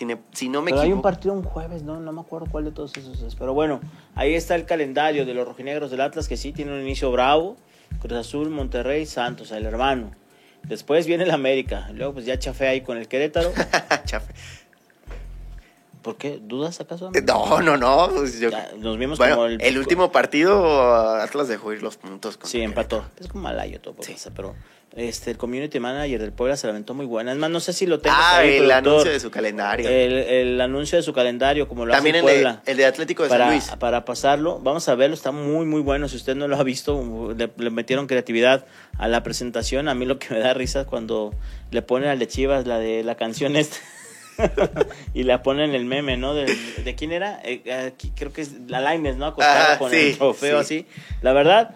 B: Tiene, si no me
A: Pero hay un
B: equivoco.
A: partido un jueves, ¿no? No me acuerdo cuál de todos esos es. Pero bueno, ahí está el calendario de los rojinegros del Atlas, que sí tiene un inicio bravo. Cruz Azul, Monterrey, Santos, el hermano. Después viene el América. Luego pues ya chafé ahí con el Querétaro.
B: Chafe.
A: ¿Por qué? ¿Dudas acaso?
B: No, no, no. pues yo-
A: Ya, nos vimos
B: bueno,
A: como
B: el,
A: el-
B: último partido, Atlas dejó ir los puntos.
A: Sí, empató. Es como malayo todo,
B: Sí.
A: pasa, pero este, el community manager del Puebla se la aventó muy buena. Es más, no sé si lo tengo
B: Ah,
A: ahí,
B: el
A: productor.
B: anuncio de su calendario.
A: El, el anuncio de su calendario, como lo
B: También
A: hace
B: el de,
A: Puebla.
B: el de Atlético de
A: para,
B: San Luis.
A: para pasarlo, vamos a verlo, está muy muy bueno. Si usted no lo ha visto, le, le metieron creatividad a la presentación. A mí lo que me da risa es cuando le ponen al de Chivas la de la canción esta. y la ponen el meme, ¿no? De, de quién era? Eh, aquí creo que es la Laines, ¿no? Acostada con
B: sí,
A: el trofeo
B: sí.
A: así. La verdad,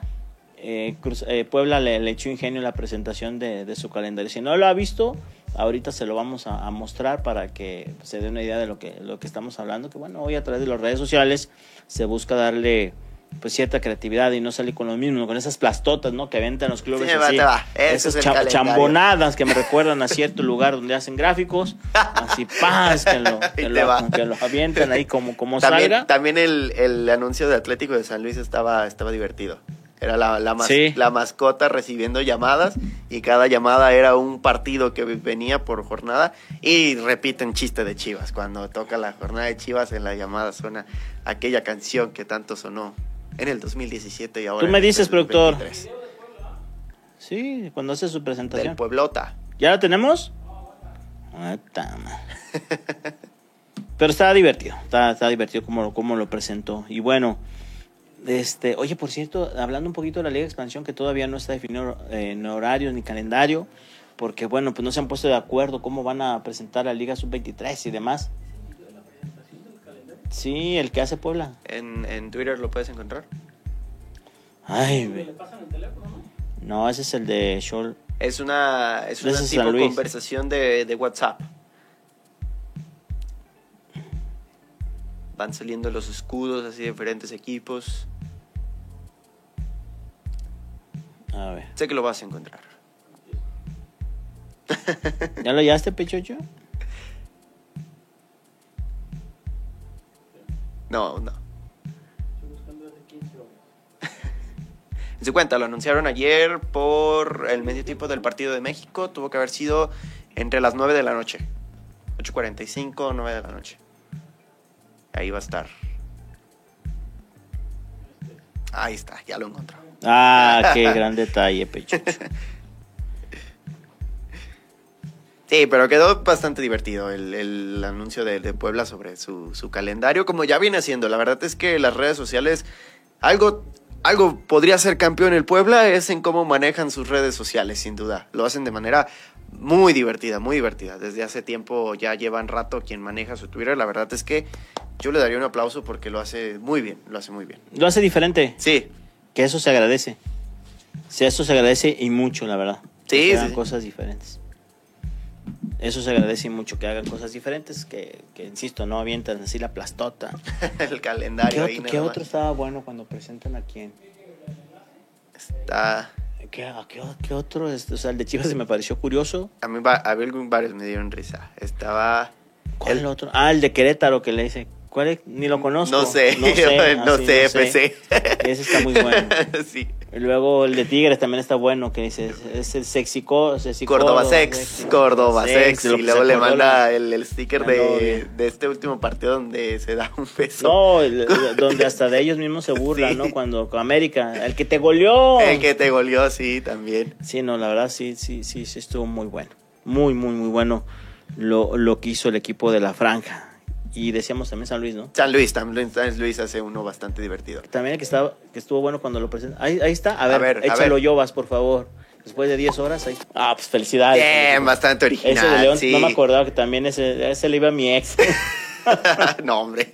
A: eh, Cruz- eh, Puebla le, le echó ingenio la presentación de, de su calendario. Si no lo ha visto, ahorita se lo vamos a, a mostrar para que se dé una idea de lo que, lo que estamos hablando. Que bueno, hoy a través de las redes sociales se busca darle pues cierta creatividad y no salir con lo mismo, con esas plastotas, ¿no? Que aventan los clubes
B: Sí,
A: así.
B: va.
A: Esas
B: es
A: cha- chambonadas que me recuerdan a cierto lugar donde hacen gráficos. Así, paz, que lo, que lo- que lo avientan ahí como, como
B: También,
A: salga.
B: también el, el anuncio de Atlético de San Luis estaba, estaba divertido. Era la, la, mas-
A: Sí.
B: la mascota recibiendo llamadas y cada llamada era un partido que venía por jornada y repiten chiste de Chivas. Cuando toca la jornada de Chivas en la llamada suena aquella canción que tanto sonó en el 2017 y ahora
A: Tú me dices, productor.
B: 2023.
A: Sí, cuando hace su
B: Del
A: presentación.
B: Pueblota.
A: ¿Ya la tenemos? Ah, Pero está divertido, está, está divertido como, como lo presentó. Y bueno, este, oye, por cierto, hablando un poquito de la Liga de Expansión, que todavía no está definido eh, en horarios ni calendario, porque bueno, pues no se han puesto de acuerdo cómo van a presentar la Liga Sub-23 y demás. Sí, el que hace Puebla.
B: En, en Twitter lo puedes encontrar.
A: Ay, ve. No, ese es el de Scholl.
B: Es una, es una tipo
A: San Luis.
B: conversación de, de WhatsApp. Van saliendo los escudos así de diferentes equipos.
A: A ver.
B: Sé que lo vas a encontrar.
A: ¿Ya lo hallaste, Pechocho?
B: No, no. En su cuenta, lo anunciaron ayer por el medio tiempo del partido de México. Tuvo que haber sido entre las 9 de la noche. 8.45, 9 de la noche. Ahí va a estar. Ahí está, ya lo encontró.
A: Ah, qué gran detalle, Pechocho.
B: Sí, pero quedó bastante divertido el, el anuncio de, de Puebla sobre su, su calendario, como ya viene haciendo. La verdad es que las redes sociales, algo, algo podría ser campeón el Puebla es en cómo manejan sus redes sociales, sin duda. Lo hacen de manera muy divertida, muy divertida. Desde hace tiempo ya llevan rato quien maneja su Twitter. La verdad es que yo le daría un aplauso porque lo hace muy bien, lo hace muy bien.
A: Lo hace diferente,
B: Sí,
A: que eso se agradece. Sí, eso se agradece y mucho, la verdad.
B: Sí, sí.
A: cosas diferentes. Eso se agradece mucho, que hagan cosas diferentes, que, que insisto, no avientan así la plastota.
B: el
A: ¿Qué,
B: calendario ahí
A: otro, qué otro estaba bueno cuando presentan a quién?
B: Está...
A: ¿Qué, qué, qué otro? Este, O sea, el de Chivas se me pareció curioso.
B: A mí a ver, varios me dieron risa. Estaba...
A: ¿Cuál
B: El-
A: otro? Ah, el de Querétaro que le dice. ¿Cuál es? Ni lo conozco.
B: No sé,
A: No sé,
B: no
A: así,
B: sé, FC.
A: Ese está muy bueno.
B: sí.
A: Y luego el de Tigres también está bueno, que dice, es, el sexy, co- sexy
B: Córdoba
A: Córdoba,
B: Sex, Córdoba Sex. Y luego le manda el, el sticker de, de este último partido donde se da un beso.
A: No, el- donde hasta de ellos mismos se burlan,
B: Sí.
A: ¿no? Cuando con América, el que te goleó.
B: El que te goleó, sí, también.
A: Sí, no, la verdad sí, sí, sí, sí estuvo muy bueno. Muy, muy, muy bueno lo, lo que hizo el equipo de la franja. Y decíamos también San Luis, ¿no?
B: San Luis, también San Luis hace uno bastante divertido.
A: También el que, estaba, que estuvo bueno cuando lo presentó. Ahí, ahí está. A ver,
B: ver, a
A: échalo
B: ver.
A: Llovas, por favor. Después de 10 horas, ahí. Ah, pues felicidades.
B: Bien, bastante
A: Ese de
B: original.
A: León,
B: sí.
A: no me acordaba que también ese, ese le iba a mi ex.
B: no, hombre.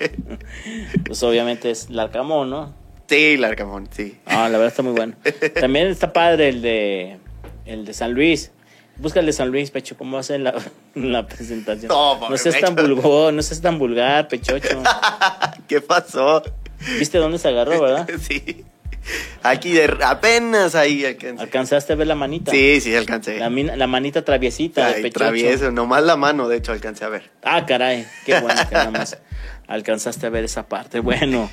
A: Pues obviamente es Larcamón, ¿no?
B: Sí, Larcamón, sí.
A: Ah, la verdad está muy bueno. También está padre el de el de San Luis. Busca el de San Luis, Pecho, ¿cómo va a ser la, la presentación?
B: No,
A: no seas tan vulgar, no seas tan vulgar, Pechocho.
B: ¿Qué pasó?
A: ¿Viste dónde se agarró, verdad?
B: sí. Aquí de, apenas ahí alcancé.
A: ¿Alcanzaste a ver la manita?
B: Sí, sí, alcancé.
A: La, manita traviesita de
B: Ay,
A: Pechocho.
B: travieso, nomás la mano, de hecho, alcancé a ver.
A: Ah, caray, qué bueno que nada más alcanzaste a ver esa parte. Bueno,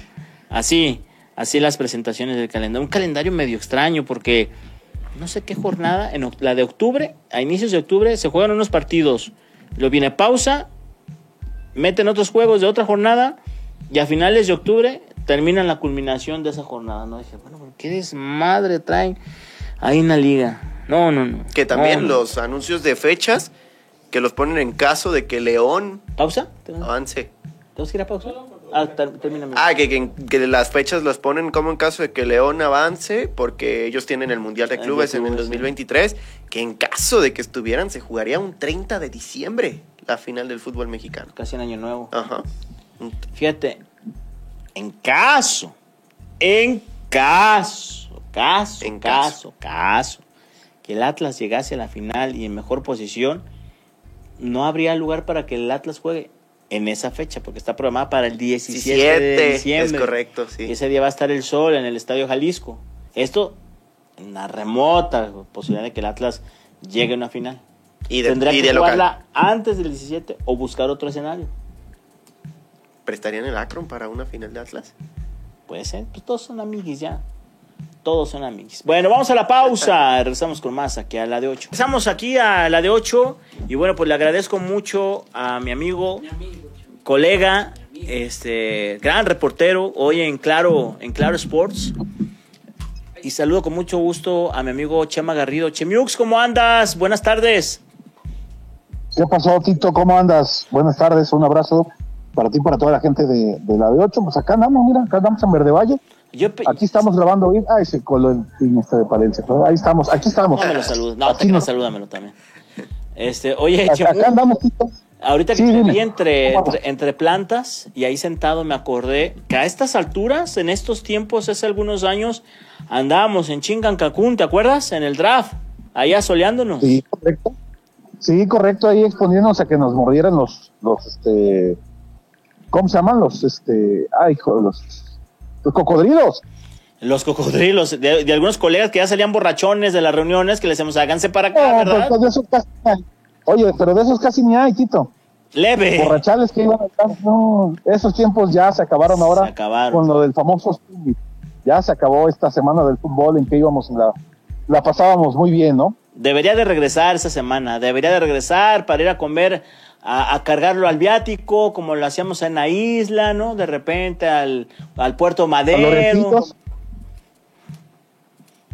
A: así, así las presentaciones del calendario. Un calendario medio extraño porque no sé qué jornada, en la de octubre, a inicios de octubre, se juegan unos partidos. Luego viene pausa, meten otros juegos de otra jornada y a finales de octubre terminan la culminación de esa jornada. No dije, bueno, ¿por ¿qué desmadre traen ahí en la liga? No, no, no.
B: Que también
A: No, no.
B: los anuncios de fechas que los ponen en caso de que León
A: ¿Pausa?
B: avance.
A: ¿Tenemos que ir a pausa? Ah, termina.
B: Ah, que, que- que las fechas las ponen como en caso de que León avance, porque ellos tienen el Mundial de
A: de
B: Clubes en el
A: clubes, sí.
B: 2023, que en caso de que estuvieran se jugaría un 30 de diciembre la final del fútbol mexicano.
A: Casi en año nuevo.
B: Ajá.
A: Fíjate, en caso, en caso, caso,
B: En
A: caso, caso, que el Atlas llegase a la final y en mejor posición, no habría lugar para que el Atlas juegue en esa fecha, porque está programada para el 17 de
B: 17,
A: diciembre.
B: es correcto,
A: Y
B: sí.
A: ese día va a estar el sol en el Estadio Jalisco. Esto, una remota posibilidad de que el Atlas llegue a una final.
B: Y de,
A: Tendrá
B: y
A: que
B: de local.
A: jugarla antes del 17 o buscar otro escenario.
B: ¿Prestarían el Akron para una final de Atlas?
A: Puede ser, pues todos son amiguis ya. Todos son amiguis. Bueno, vamos a la pausa. Regresamos con más aquí a la de 8. Empezamos aquí a la de 8. Y bueno, pues le agradezco mucho a mi amigo, colega, este gran reportero, hoy en Claro, en Claro Sports. Y saludo con mucho gusto a mi amigo Chema Garrido. Chemiux, ¿cómo andas? Buenas tardes.
F: ¿Qué pasó, Tito? ¿Cómo andas? Buenas tardes, un abrazo para ti y para toda la gente de, de la de 8. Pues acá andamos, mira, acá andamos en Verde Valle.
A: Yo
F: Aquí estamos grabando hoy. Ay, se coló el pin este de Palencia. pero Ahí estamos, aquí estamos.
A: No me lo saludes. No,
F: Aquí nos-
A: salúdamelo también. Este, oye,
F: acá, andamos, Tito.
A: Ahorita que
F: Sí, dime.
A: vi entre,
F: ¿Cómo
A: entre, entre plantas y ahí sentado me acordé que a estas alturas, en estos tiempos, hace algunos años, andábamos en Chingancacún, ¿te acuerdas? En el draft, allá soleándonos.
F: Sí, correcto. Sí, correcto, ahí exponiéndonos a que nos mordieran los, los, este, ¿cómo se llaman? Los, este, ay, hijo, los, los cocodrilos.
A: Los cocodrilos, de, de algunos colegas que ya salían borrachones de las reuniones, que les decíamos, háganse para acá,
F: No,
A: ¿verdad?
F: pues de esos casi. Oye, pero de esos casi ni hay, Tito.
A: Leve.
F: borrachales que iban a estar, no, esos tiempos ya se acabaron ahora
A: Se acabaron.
F: con lo del famoso. Ya se acabó esta semana del fútbol en que íbamos la, la pasábamos muy bien, ¿no?
A: Debería de regresar esa semana, debería de regresar para ir a comer, a, a cargarlo al viático, como lo hacíamos en la isla, ¿no? De repente al, al puerto Madero.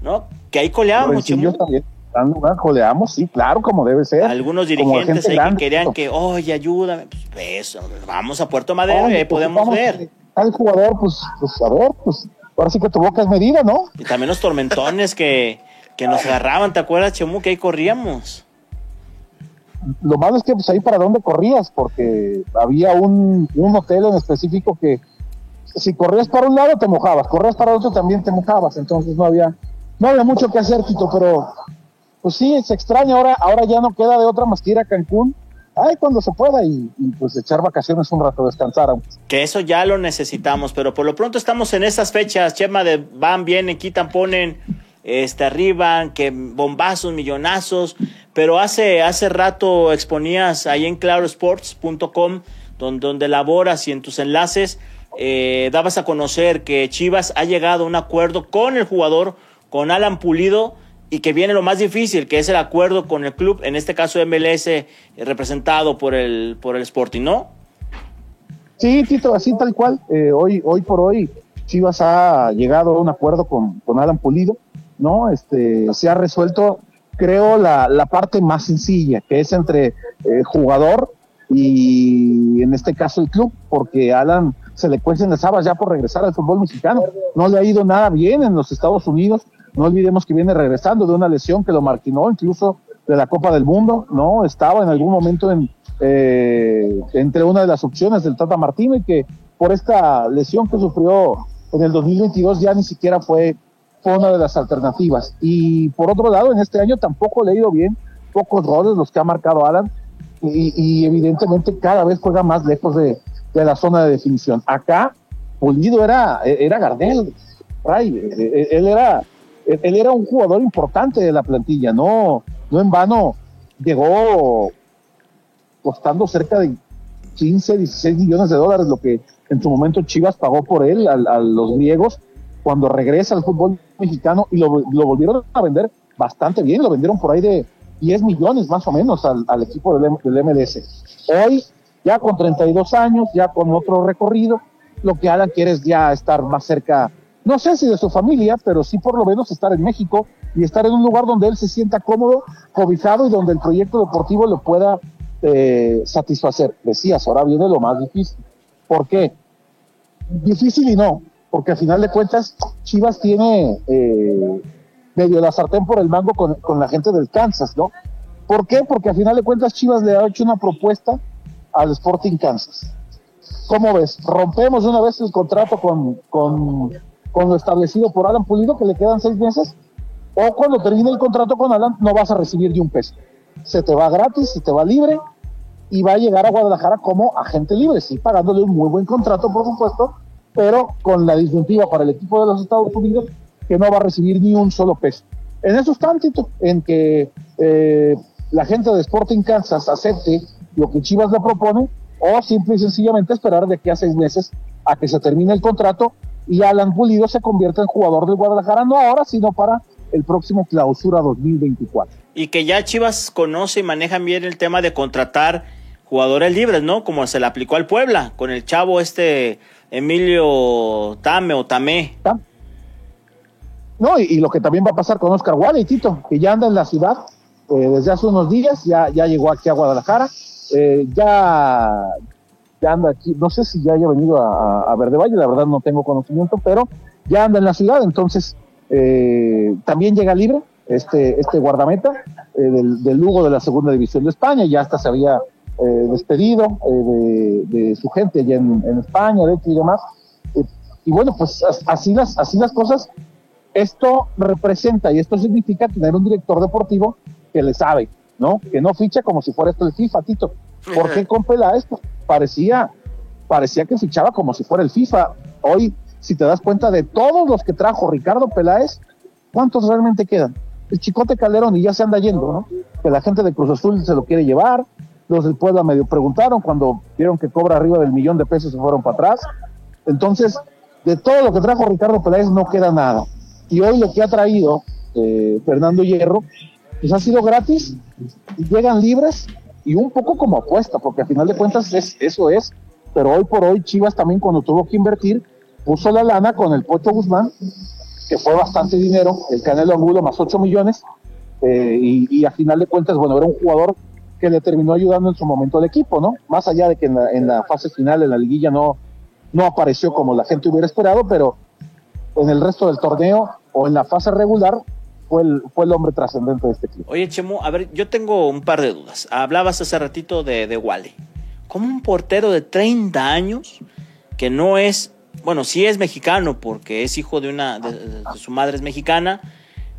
A: ¿no? Que ahí coleábamos,
F: dando una joleamos, sí, claro, como debe ser.
A: Algunos dirigentes
F: gente
A: ahí que querían que, oye, ayúdame. Pues eso, vamos a Puerto Madero y
F: pues,
A: podemos ver.
F: eh, Al jugador, pues, pues, a ver, pues, ahora sí que tu boca es medida, ¿no?
A: Y también los tormentones que, que nos agarraban, ¿te acuerdas, Chemu? Que ahí corríamos.
F: Lo malo es que, pues, ahí para dónde corrías, porque había un, un hotel en específico que si corrías para un lado te mojabas, corrías para otro también te mojabas, entonces no había, no había mucho que hacer, Tito, pero pues sí, se extraña, ahora, ahora ya no queda de otra más que ir a Cancún, ay, cuando se pueda, y, y, pues echar vacaciones un rato, descansar.
A: Que eso ya lo necesitamos, pero por lo pronto estamos en esas fechas, Chema, de van, vienen, quitan, ponen, este, arriban, que bombazos, millonazos, pero hace, hace rato exponías ahí en clarosports.com, donde, donde laboras y en tus enlaces, eh, dabas a conocer que Chivas ha llegado a un acuerdo con el jugador, con Alan Pulido, y que viene lo más difícil, que es el acuerdo con el club, en este caso MLS, representado por el, por el Sporting, ¿no?
F: Sí, Tito, así tal cual. Eh, hoy, hoy por hoy, Chivas ha llegado a un acuerdo con, con Alan Pulido, ¿no? Este, se ha resuelto, creo, la, la parte más sencilla, que es entre eh, jugador y en este caso el club, porque Alan se le cuecen las habas ya por regresar al fútbol mexicano. No le ha ido nada bien en los Estados Unidos. No olvidemos que viene regresando de una lesión que lo marginó incluso de la Copa del Mundo, ¿no? Estaba en algún momento en, eh, entre una de las opciones del Tata Martino y que por esta lesión que sufrió en el 2022 ya ni siquiera fue, fue una de las alternativas. Y por otro lado, en este año tampoco le ha bien, pocos goles los que ha marcado Alan. Y, evidentemente cada vez juega más lejos de, de la zona de definición. Acá, Pulido era, era Gardel, Ray, él era, él era un jugador importante de la plantilla, no, no en vano llegó costando cerca de 15, 16 millones de dólares, lo que en su momento Chivas pagó por él a, a los griegos. Cuando regresa al fútbol mexicano y lo, volvieron a vender bastante bien, lo vendieron por ahí de 10 millones más o menos al, al equipo del, del MLS. Hoy ya con 32 años, ya con otro recorrido, lo que Alan quiere es ya estar más cerca, no sé si de su familia, pero sí por lo menos estar en México y estar en un lugar donde él se sienta cómodo, cobijado y donde el proyecto deportivo lo pueda eh, satisfacer. Decías, ahora viene lo más difícil. ¿Por qué? Difícil y no, porque al final de cuentas Chivas tiene eh, medio la sartén por el mango con, con la gente del Kansas, ¿no? ¿Por qué? Porque al final de cuentas Chivas le ha hecho una propuesta al Sporting Kansas. ¿Cómo ves? ¿Rompemos una vez el contrato con, con, con, lo establecido por Alan Pulido, que le quedan seis meses? ¿O cuando termine el contrato con Alan no vas a recibir ni un peso? Se te va gratis, se te va libre y va a llegar a Guadalajara como agente libre, sí, pagándole un muy buen contrato, por supuesto, pero con la disyuntiva para el equipo de los Estados Unidos que no va a recibir ni un solo peso. En eso está, Tito, en que eh, la gente de Sporting Kansas acepte lo que Chivas le propone o simple y sencillamente esperar de aquí a seis meses a que se termine el contrato y Alan Pulido se convierta en jugador del Guadalajara, no ahora, sino para el próximo clausura 2024.
A: Y que ya Chivas conoce y manejan bien el tema de contratar jugadores libres, ¿no? Como se le aplicó al Puebla, con el chavo este Emilio Tame o Tamé.
F: No, y, lo que también va a pasar con Oscar Wally, Tito, que ya anda en la ciudad eh, desde hace unos días, ya, ya llegó aquí a Guadalajara, eh, ya, ya anda aquí, no sé si ya haya venido a, a, Verde Valle, la verdad no tengo conocimiento, pero ya anda en la ciudad, entonces eh, también llega libre este, este guardameta del, del, Lugo de la Segunda División de España, ya hasta se había eh, despedido de, de, su gente allá en, en España, de hecho y demás. y bueno, pues así las, así las cosas, esto representa y esto significa tener un director deportivo que le sabe, ¿no? Que no ficha como si fuera esto el FIFA, Tito. ¿Por qué con Peláez? Parecía, parecía que fichaba como si fuera el FIFA. Hoy, si te das cuenta de todos los que trajo Ricardo Peláez, ¿cuántos realmente quedan? El Chicote Calderón y ya se anda yendo, ¿no? Que la gente de Cruz Azul se lo quiere llevar, los del Puebla medio preguntaron cuando vieron que cobra arriba del millón de pesos se fueron para atrás. Entonces, de todo lo que trajo Ricardo Peláez no queda nada. Y hoy lo que ha traído eh, Fernando Hierro pues ha sido gratis, llegan libres y un poco como apuesta, porque al final de cuentas es, eso es, pero hoy por hoy Chivas también cuando tuvo que invertir, puso la lana con el Pocho Guzmán, que fue bastante dinero, el Canelo Angulo más 8 millones, eh, y, y a final de cuentas, bueno, era un jugador que le terminó ayudando en su momento al equipo, ¿no? Más allá de que en la, fase final, en la liguilla, no, no apareció como la gente hubiera esperado, pero en el resto del torneo o en la fase regular fue el, fue el hombre trascendente de este club.
A: Oye, Chemo, a ver, yo tengo un par de dudas. Hablabas hace ratito de, de Wally. ¿Cómo un portero de 30 años, que no es, bueno, sí es mexicano porque es hijo de una, de su madre es mexicana,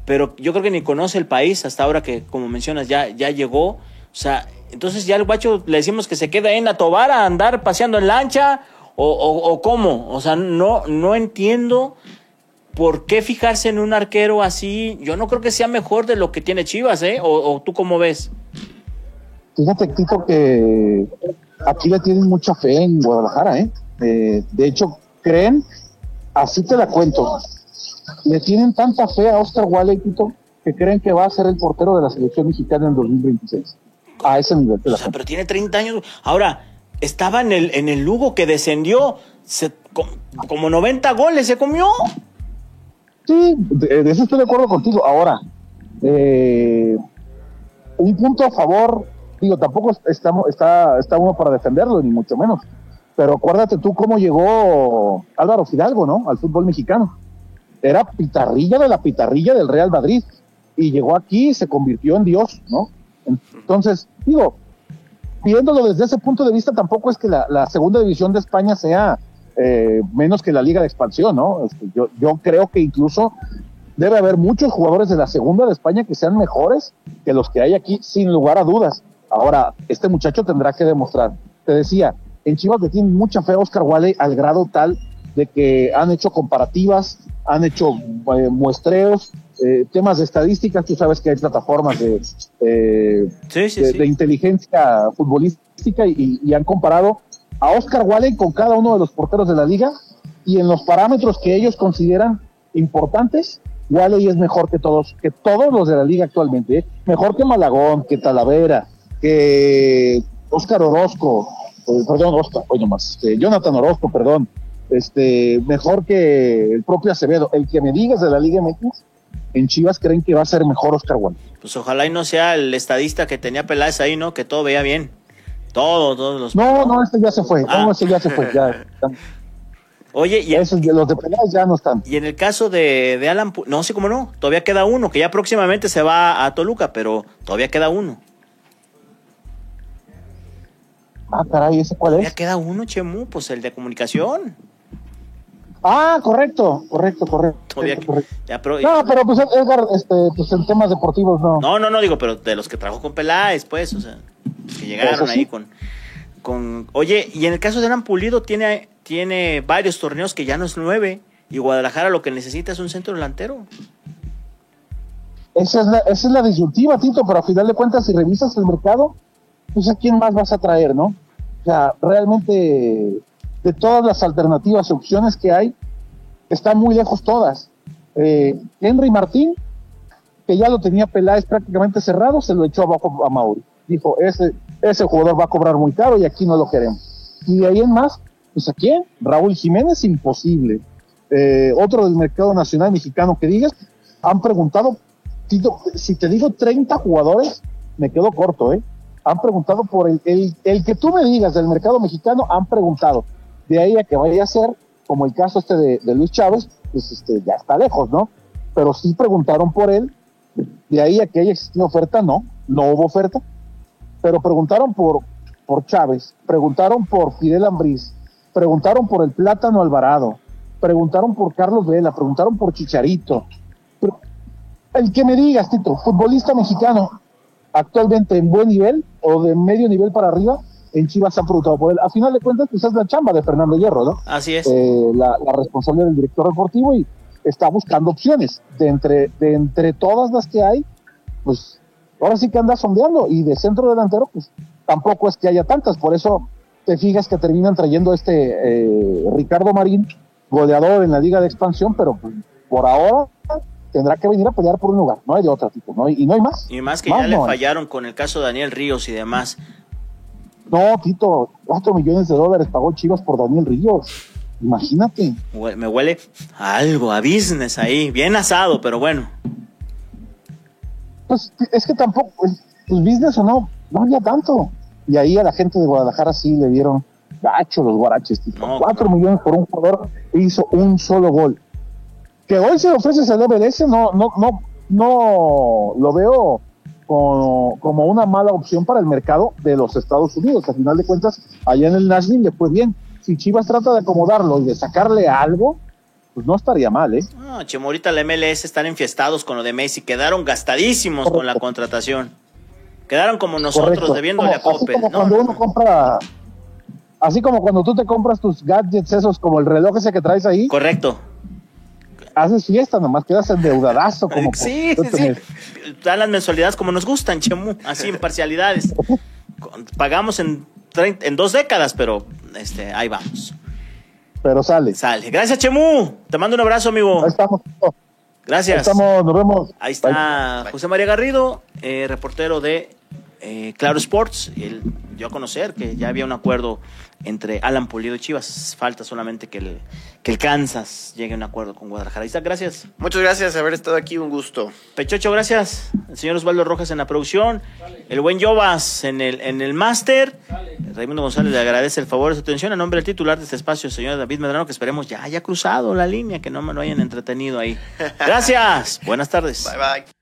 A: pero yo creo que ni conoce el país hasta ahora que, como mencionas, ya, ya llegó. O sea, entonces ya al guacho le decimos que se queda en la tobar a andar paseando en lancha o, o, o cómo. O sea, no, no entiendo ¿por qué fijarse en un arquero así? Yo no creo que sea mejor de lo que tiene Chivas, ¿eh? ¿O, o tú cómo ves?
F: Fíjate, Tito, que aquí le tienen mucha fe en Guadalajara, ¿eh? eh de hecho, creen, así te la cuento, le tienen tanta fe a Oscar Wally, Tito, que creen que va a ser el portero de la selección mexicana en 2026. A ese nivel.
A: O sea, pero tiene 30 años. Ahora, estaba en el, en el Lugo que descendió, se, como 90 goles se comió.
F: Sí, de, de, eso estoy de acuerdo contigo. Ahora, eh, un punto a favor, digo, tampoco estamos, está, está uno para defenderlo, ni mucho menos. Pero acuérdate tú cómo llegó Álvaro Fidalgo, ¿no? Al fútbol mexicano. Era pitarrilla de la pitarrilla del Real Madrid. y llegó aquí y se convirtió en Dios, ¿no? Entonces, digo, viéndolo desde ese punto de vista, tampoco es que la, segunda división de España sea eh, menos que la liga de expansión, ¿no? Este, yo, creo que incluso debe haber muchos jugadores de la segunda de España que sean mejores que los que hay aquí, sin lugar a dudas. Ahora, este muchacho tendrá que demostrar. Te decía, en Chivas le tiene mucha fe a Oscar Wale al grado tal de que han hecho comparativas, han hecho eh, muestreos, eh, temas de estadísticas, tú sabes que hay plataformas de, eh,
A: Sí, sí,
F: de,
A: sí.
F: de inteligencia futbolística y, y han comparado a Oscar Wale con cada uno de los porteros de la liga y en los parámetros que ellos consideran importantes, Wale es mejor que todos, que todos los de la liga actualmente, ¿eh? mejor que Malagón, que Talavera, que Oscar Orozco, eh, perdón, Oscar, oye más, este, Jonathan Orozco, perdón, este, mejor que el propio Acevedo, el que me digas de la Liga MX, en Chivas creen que va a ser mejor Oscar Wale.
A: Pues ojalá y no sea el estadista que tenía Peláez ahí, ¿no? Que todo veía bien. Todo, todos los.
F: No, no, este ya se fue,
A: Ah.
F: no, este ya se fue, ya.
A: Oye, y,
F: Esos los de Peláez ya no están.
A: y en el caso de, de Alan, no sé cómo no, todavía queda uno, que ya próximamente se va a Toluca, pero todavía queda uno.
F: Ah, caray, ¿ese cuál
A: Todavía
F: es?
A: queda uno, Chemu, pues el de comunicación.
F: Ah, correcto, correcto, correcto.
A: Ya
F: No, pero pues Edgar, este, pues en temas deportivos no.
A: No, no, no, digo, pero de los que trabajó con Peláez, pues, o sea, que llegaron
F: sí.
A: ahí con, con... Oye, y en el caso de Alan Pulido tiene, tiene varios torneos que ya no es nueve, y Guadalajara lo que necesita es un centro delantero.
F: Esa es, la, esa es la disyuntiva, Tito, pero a final de cuentas, si revisas el mercado, pues a quién más vas a traer, ¿no? O sea, realmente de todas las alternativas y opciones que hay, están muy lejos todas. Eh, Henry Martín, que ya lo tenía Peláez prácticamente cerrado, se lo echó abajo a Mauri. Dijo, ese, ese jugador va a cobrar muy caro y aquí no lo queremos. Y de ahí en más, pues a quién? Raúl Jiménez, imposible. Eh, otro del mercado nacional mexicano que digas, han preguntado, si te digo 30 jugadores, me quedo corto, ¿eh? Han preguntado por el, el que tú me digas del mercado mexicano, han preguntado. De ahí a que vaya a ser, como el caso este de, Luis Chávez, pues este, ya está lejos, ¿no? Pero sí preguntaron por él, de ahí a que haya existido oferta, no, no hubo oferta, pero preguntaron por, por Chávez, preguntaron por Fidel Ambriz, preguntaron por el Plátano Alvarado, preguntaron por Carlos Vela, preguntaron por Chicharito. Pero el que me digas, Tito, futbolista mexicano actualmente en buen nivel o de medio nivel para arriba, en Chivas se han preguntado por él. A final de cuentas, pues es la chamba de Fernando Hierro, ¿no?
A: Así es.
F: eh, la, la responsable del director deportivo y está buscando opciones. De entre, de entre todas las que hay, pues ahora sí que anda sondeando y de centro delantero, pues tampoco es que haya tantas. Por eso te fijas que terminan trayendo este eh, Ricardo Marín, goleador en la Liga de Expansión, pero pues, por ahora tendrá que venir a pelear por un lugar. No hay de otra tipo, ¿no? hay- y no hay más.
A: Y más que
F: Más
A: ya le
F: hay.
A: fallaron con el caso de Daniel Ríos y demás.
F: No, Tito, cuatro millones de dólares pagó Chivas por Daniel Ríos. Imagínate.
A: Me huele a algo, a business ahí, bien asado, pero bueno.
F: Pues es que tampoco, pues, pues business o no, no había tanto. Y ahí a la gente de Guadalajara sí le dieron gacho los guaraches, tipo,
A: No,
F: cuatro millones por un jugador e hizo un solo gol. Que hoy se le ofreces al MLS, no, no, no, no lo veo como, como una mala opción para el mercado de los Estados Unidos. Al final de cuentas, allá en el Nashville le fue bien. Si Chivas trata de acomodarlo y de sacarle algo, pues no estaría mal, ¿eh?
A: No, Chemo, ahorita la MLS están enfiestados con lo de Messi. Quedaron gastadísimos con la contratación. Quedaron como nosotros
F: Correcto.
A: debiéndole a
F: así
A: Coppel.
F: como
A: No,
F: cuando
A: no,
F: uno
A: no.
F: compra, así como cuando tú te compras tus gadgets esos, como el reloj ese que traes ahí,
A: Correcto.
F: Haces fiesta, nomás quedas endeudadazo como por
A: Sí, sí,
F: ocho
A: sí.
F: meses.
A: Dan las mensualidades como nos gustan, Chemu. Así en parcialidades. Con- Pagamos en, en dos décadas, pero este, ahí vamos.
F: Pero sale.
A: Sale. Gracias, Chemu. Te mando un abrazo, amigo.
F: Ahí estamos. Ahí
A: Gracias.
F: estamos, nos vemos.
A: Ahí está José María Garrido, eh, reportero de eh, Claro Sports. Él dio a conocer que ya había un acuerdo entre Alan Pulido y Chivas. Falta solamente que el, que el Kansas llegue a un acuerdo con Guadalajara. Gracias.
B: Muchas gracias por haber estado aquí, un gusto.
A: Pechocho, gracias. El señor Osvaldo Rojas en la producción. El buen Jovas en el, en el máster. Raimundo González le agradece el favor de su atención. En nombre del titular de este espacio, el señor David Medrano, que esperemos ya haya cruzado la línea, que no me lo hayan entretenido ahí. Gracias. Buenas tardes.
B: Bye bye.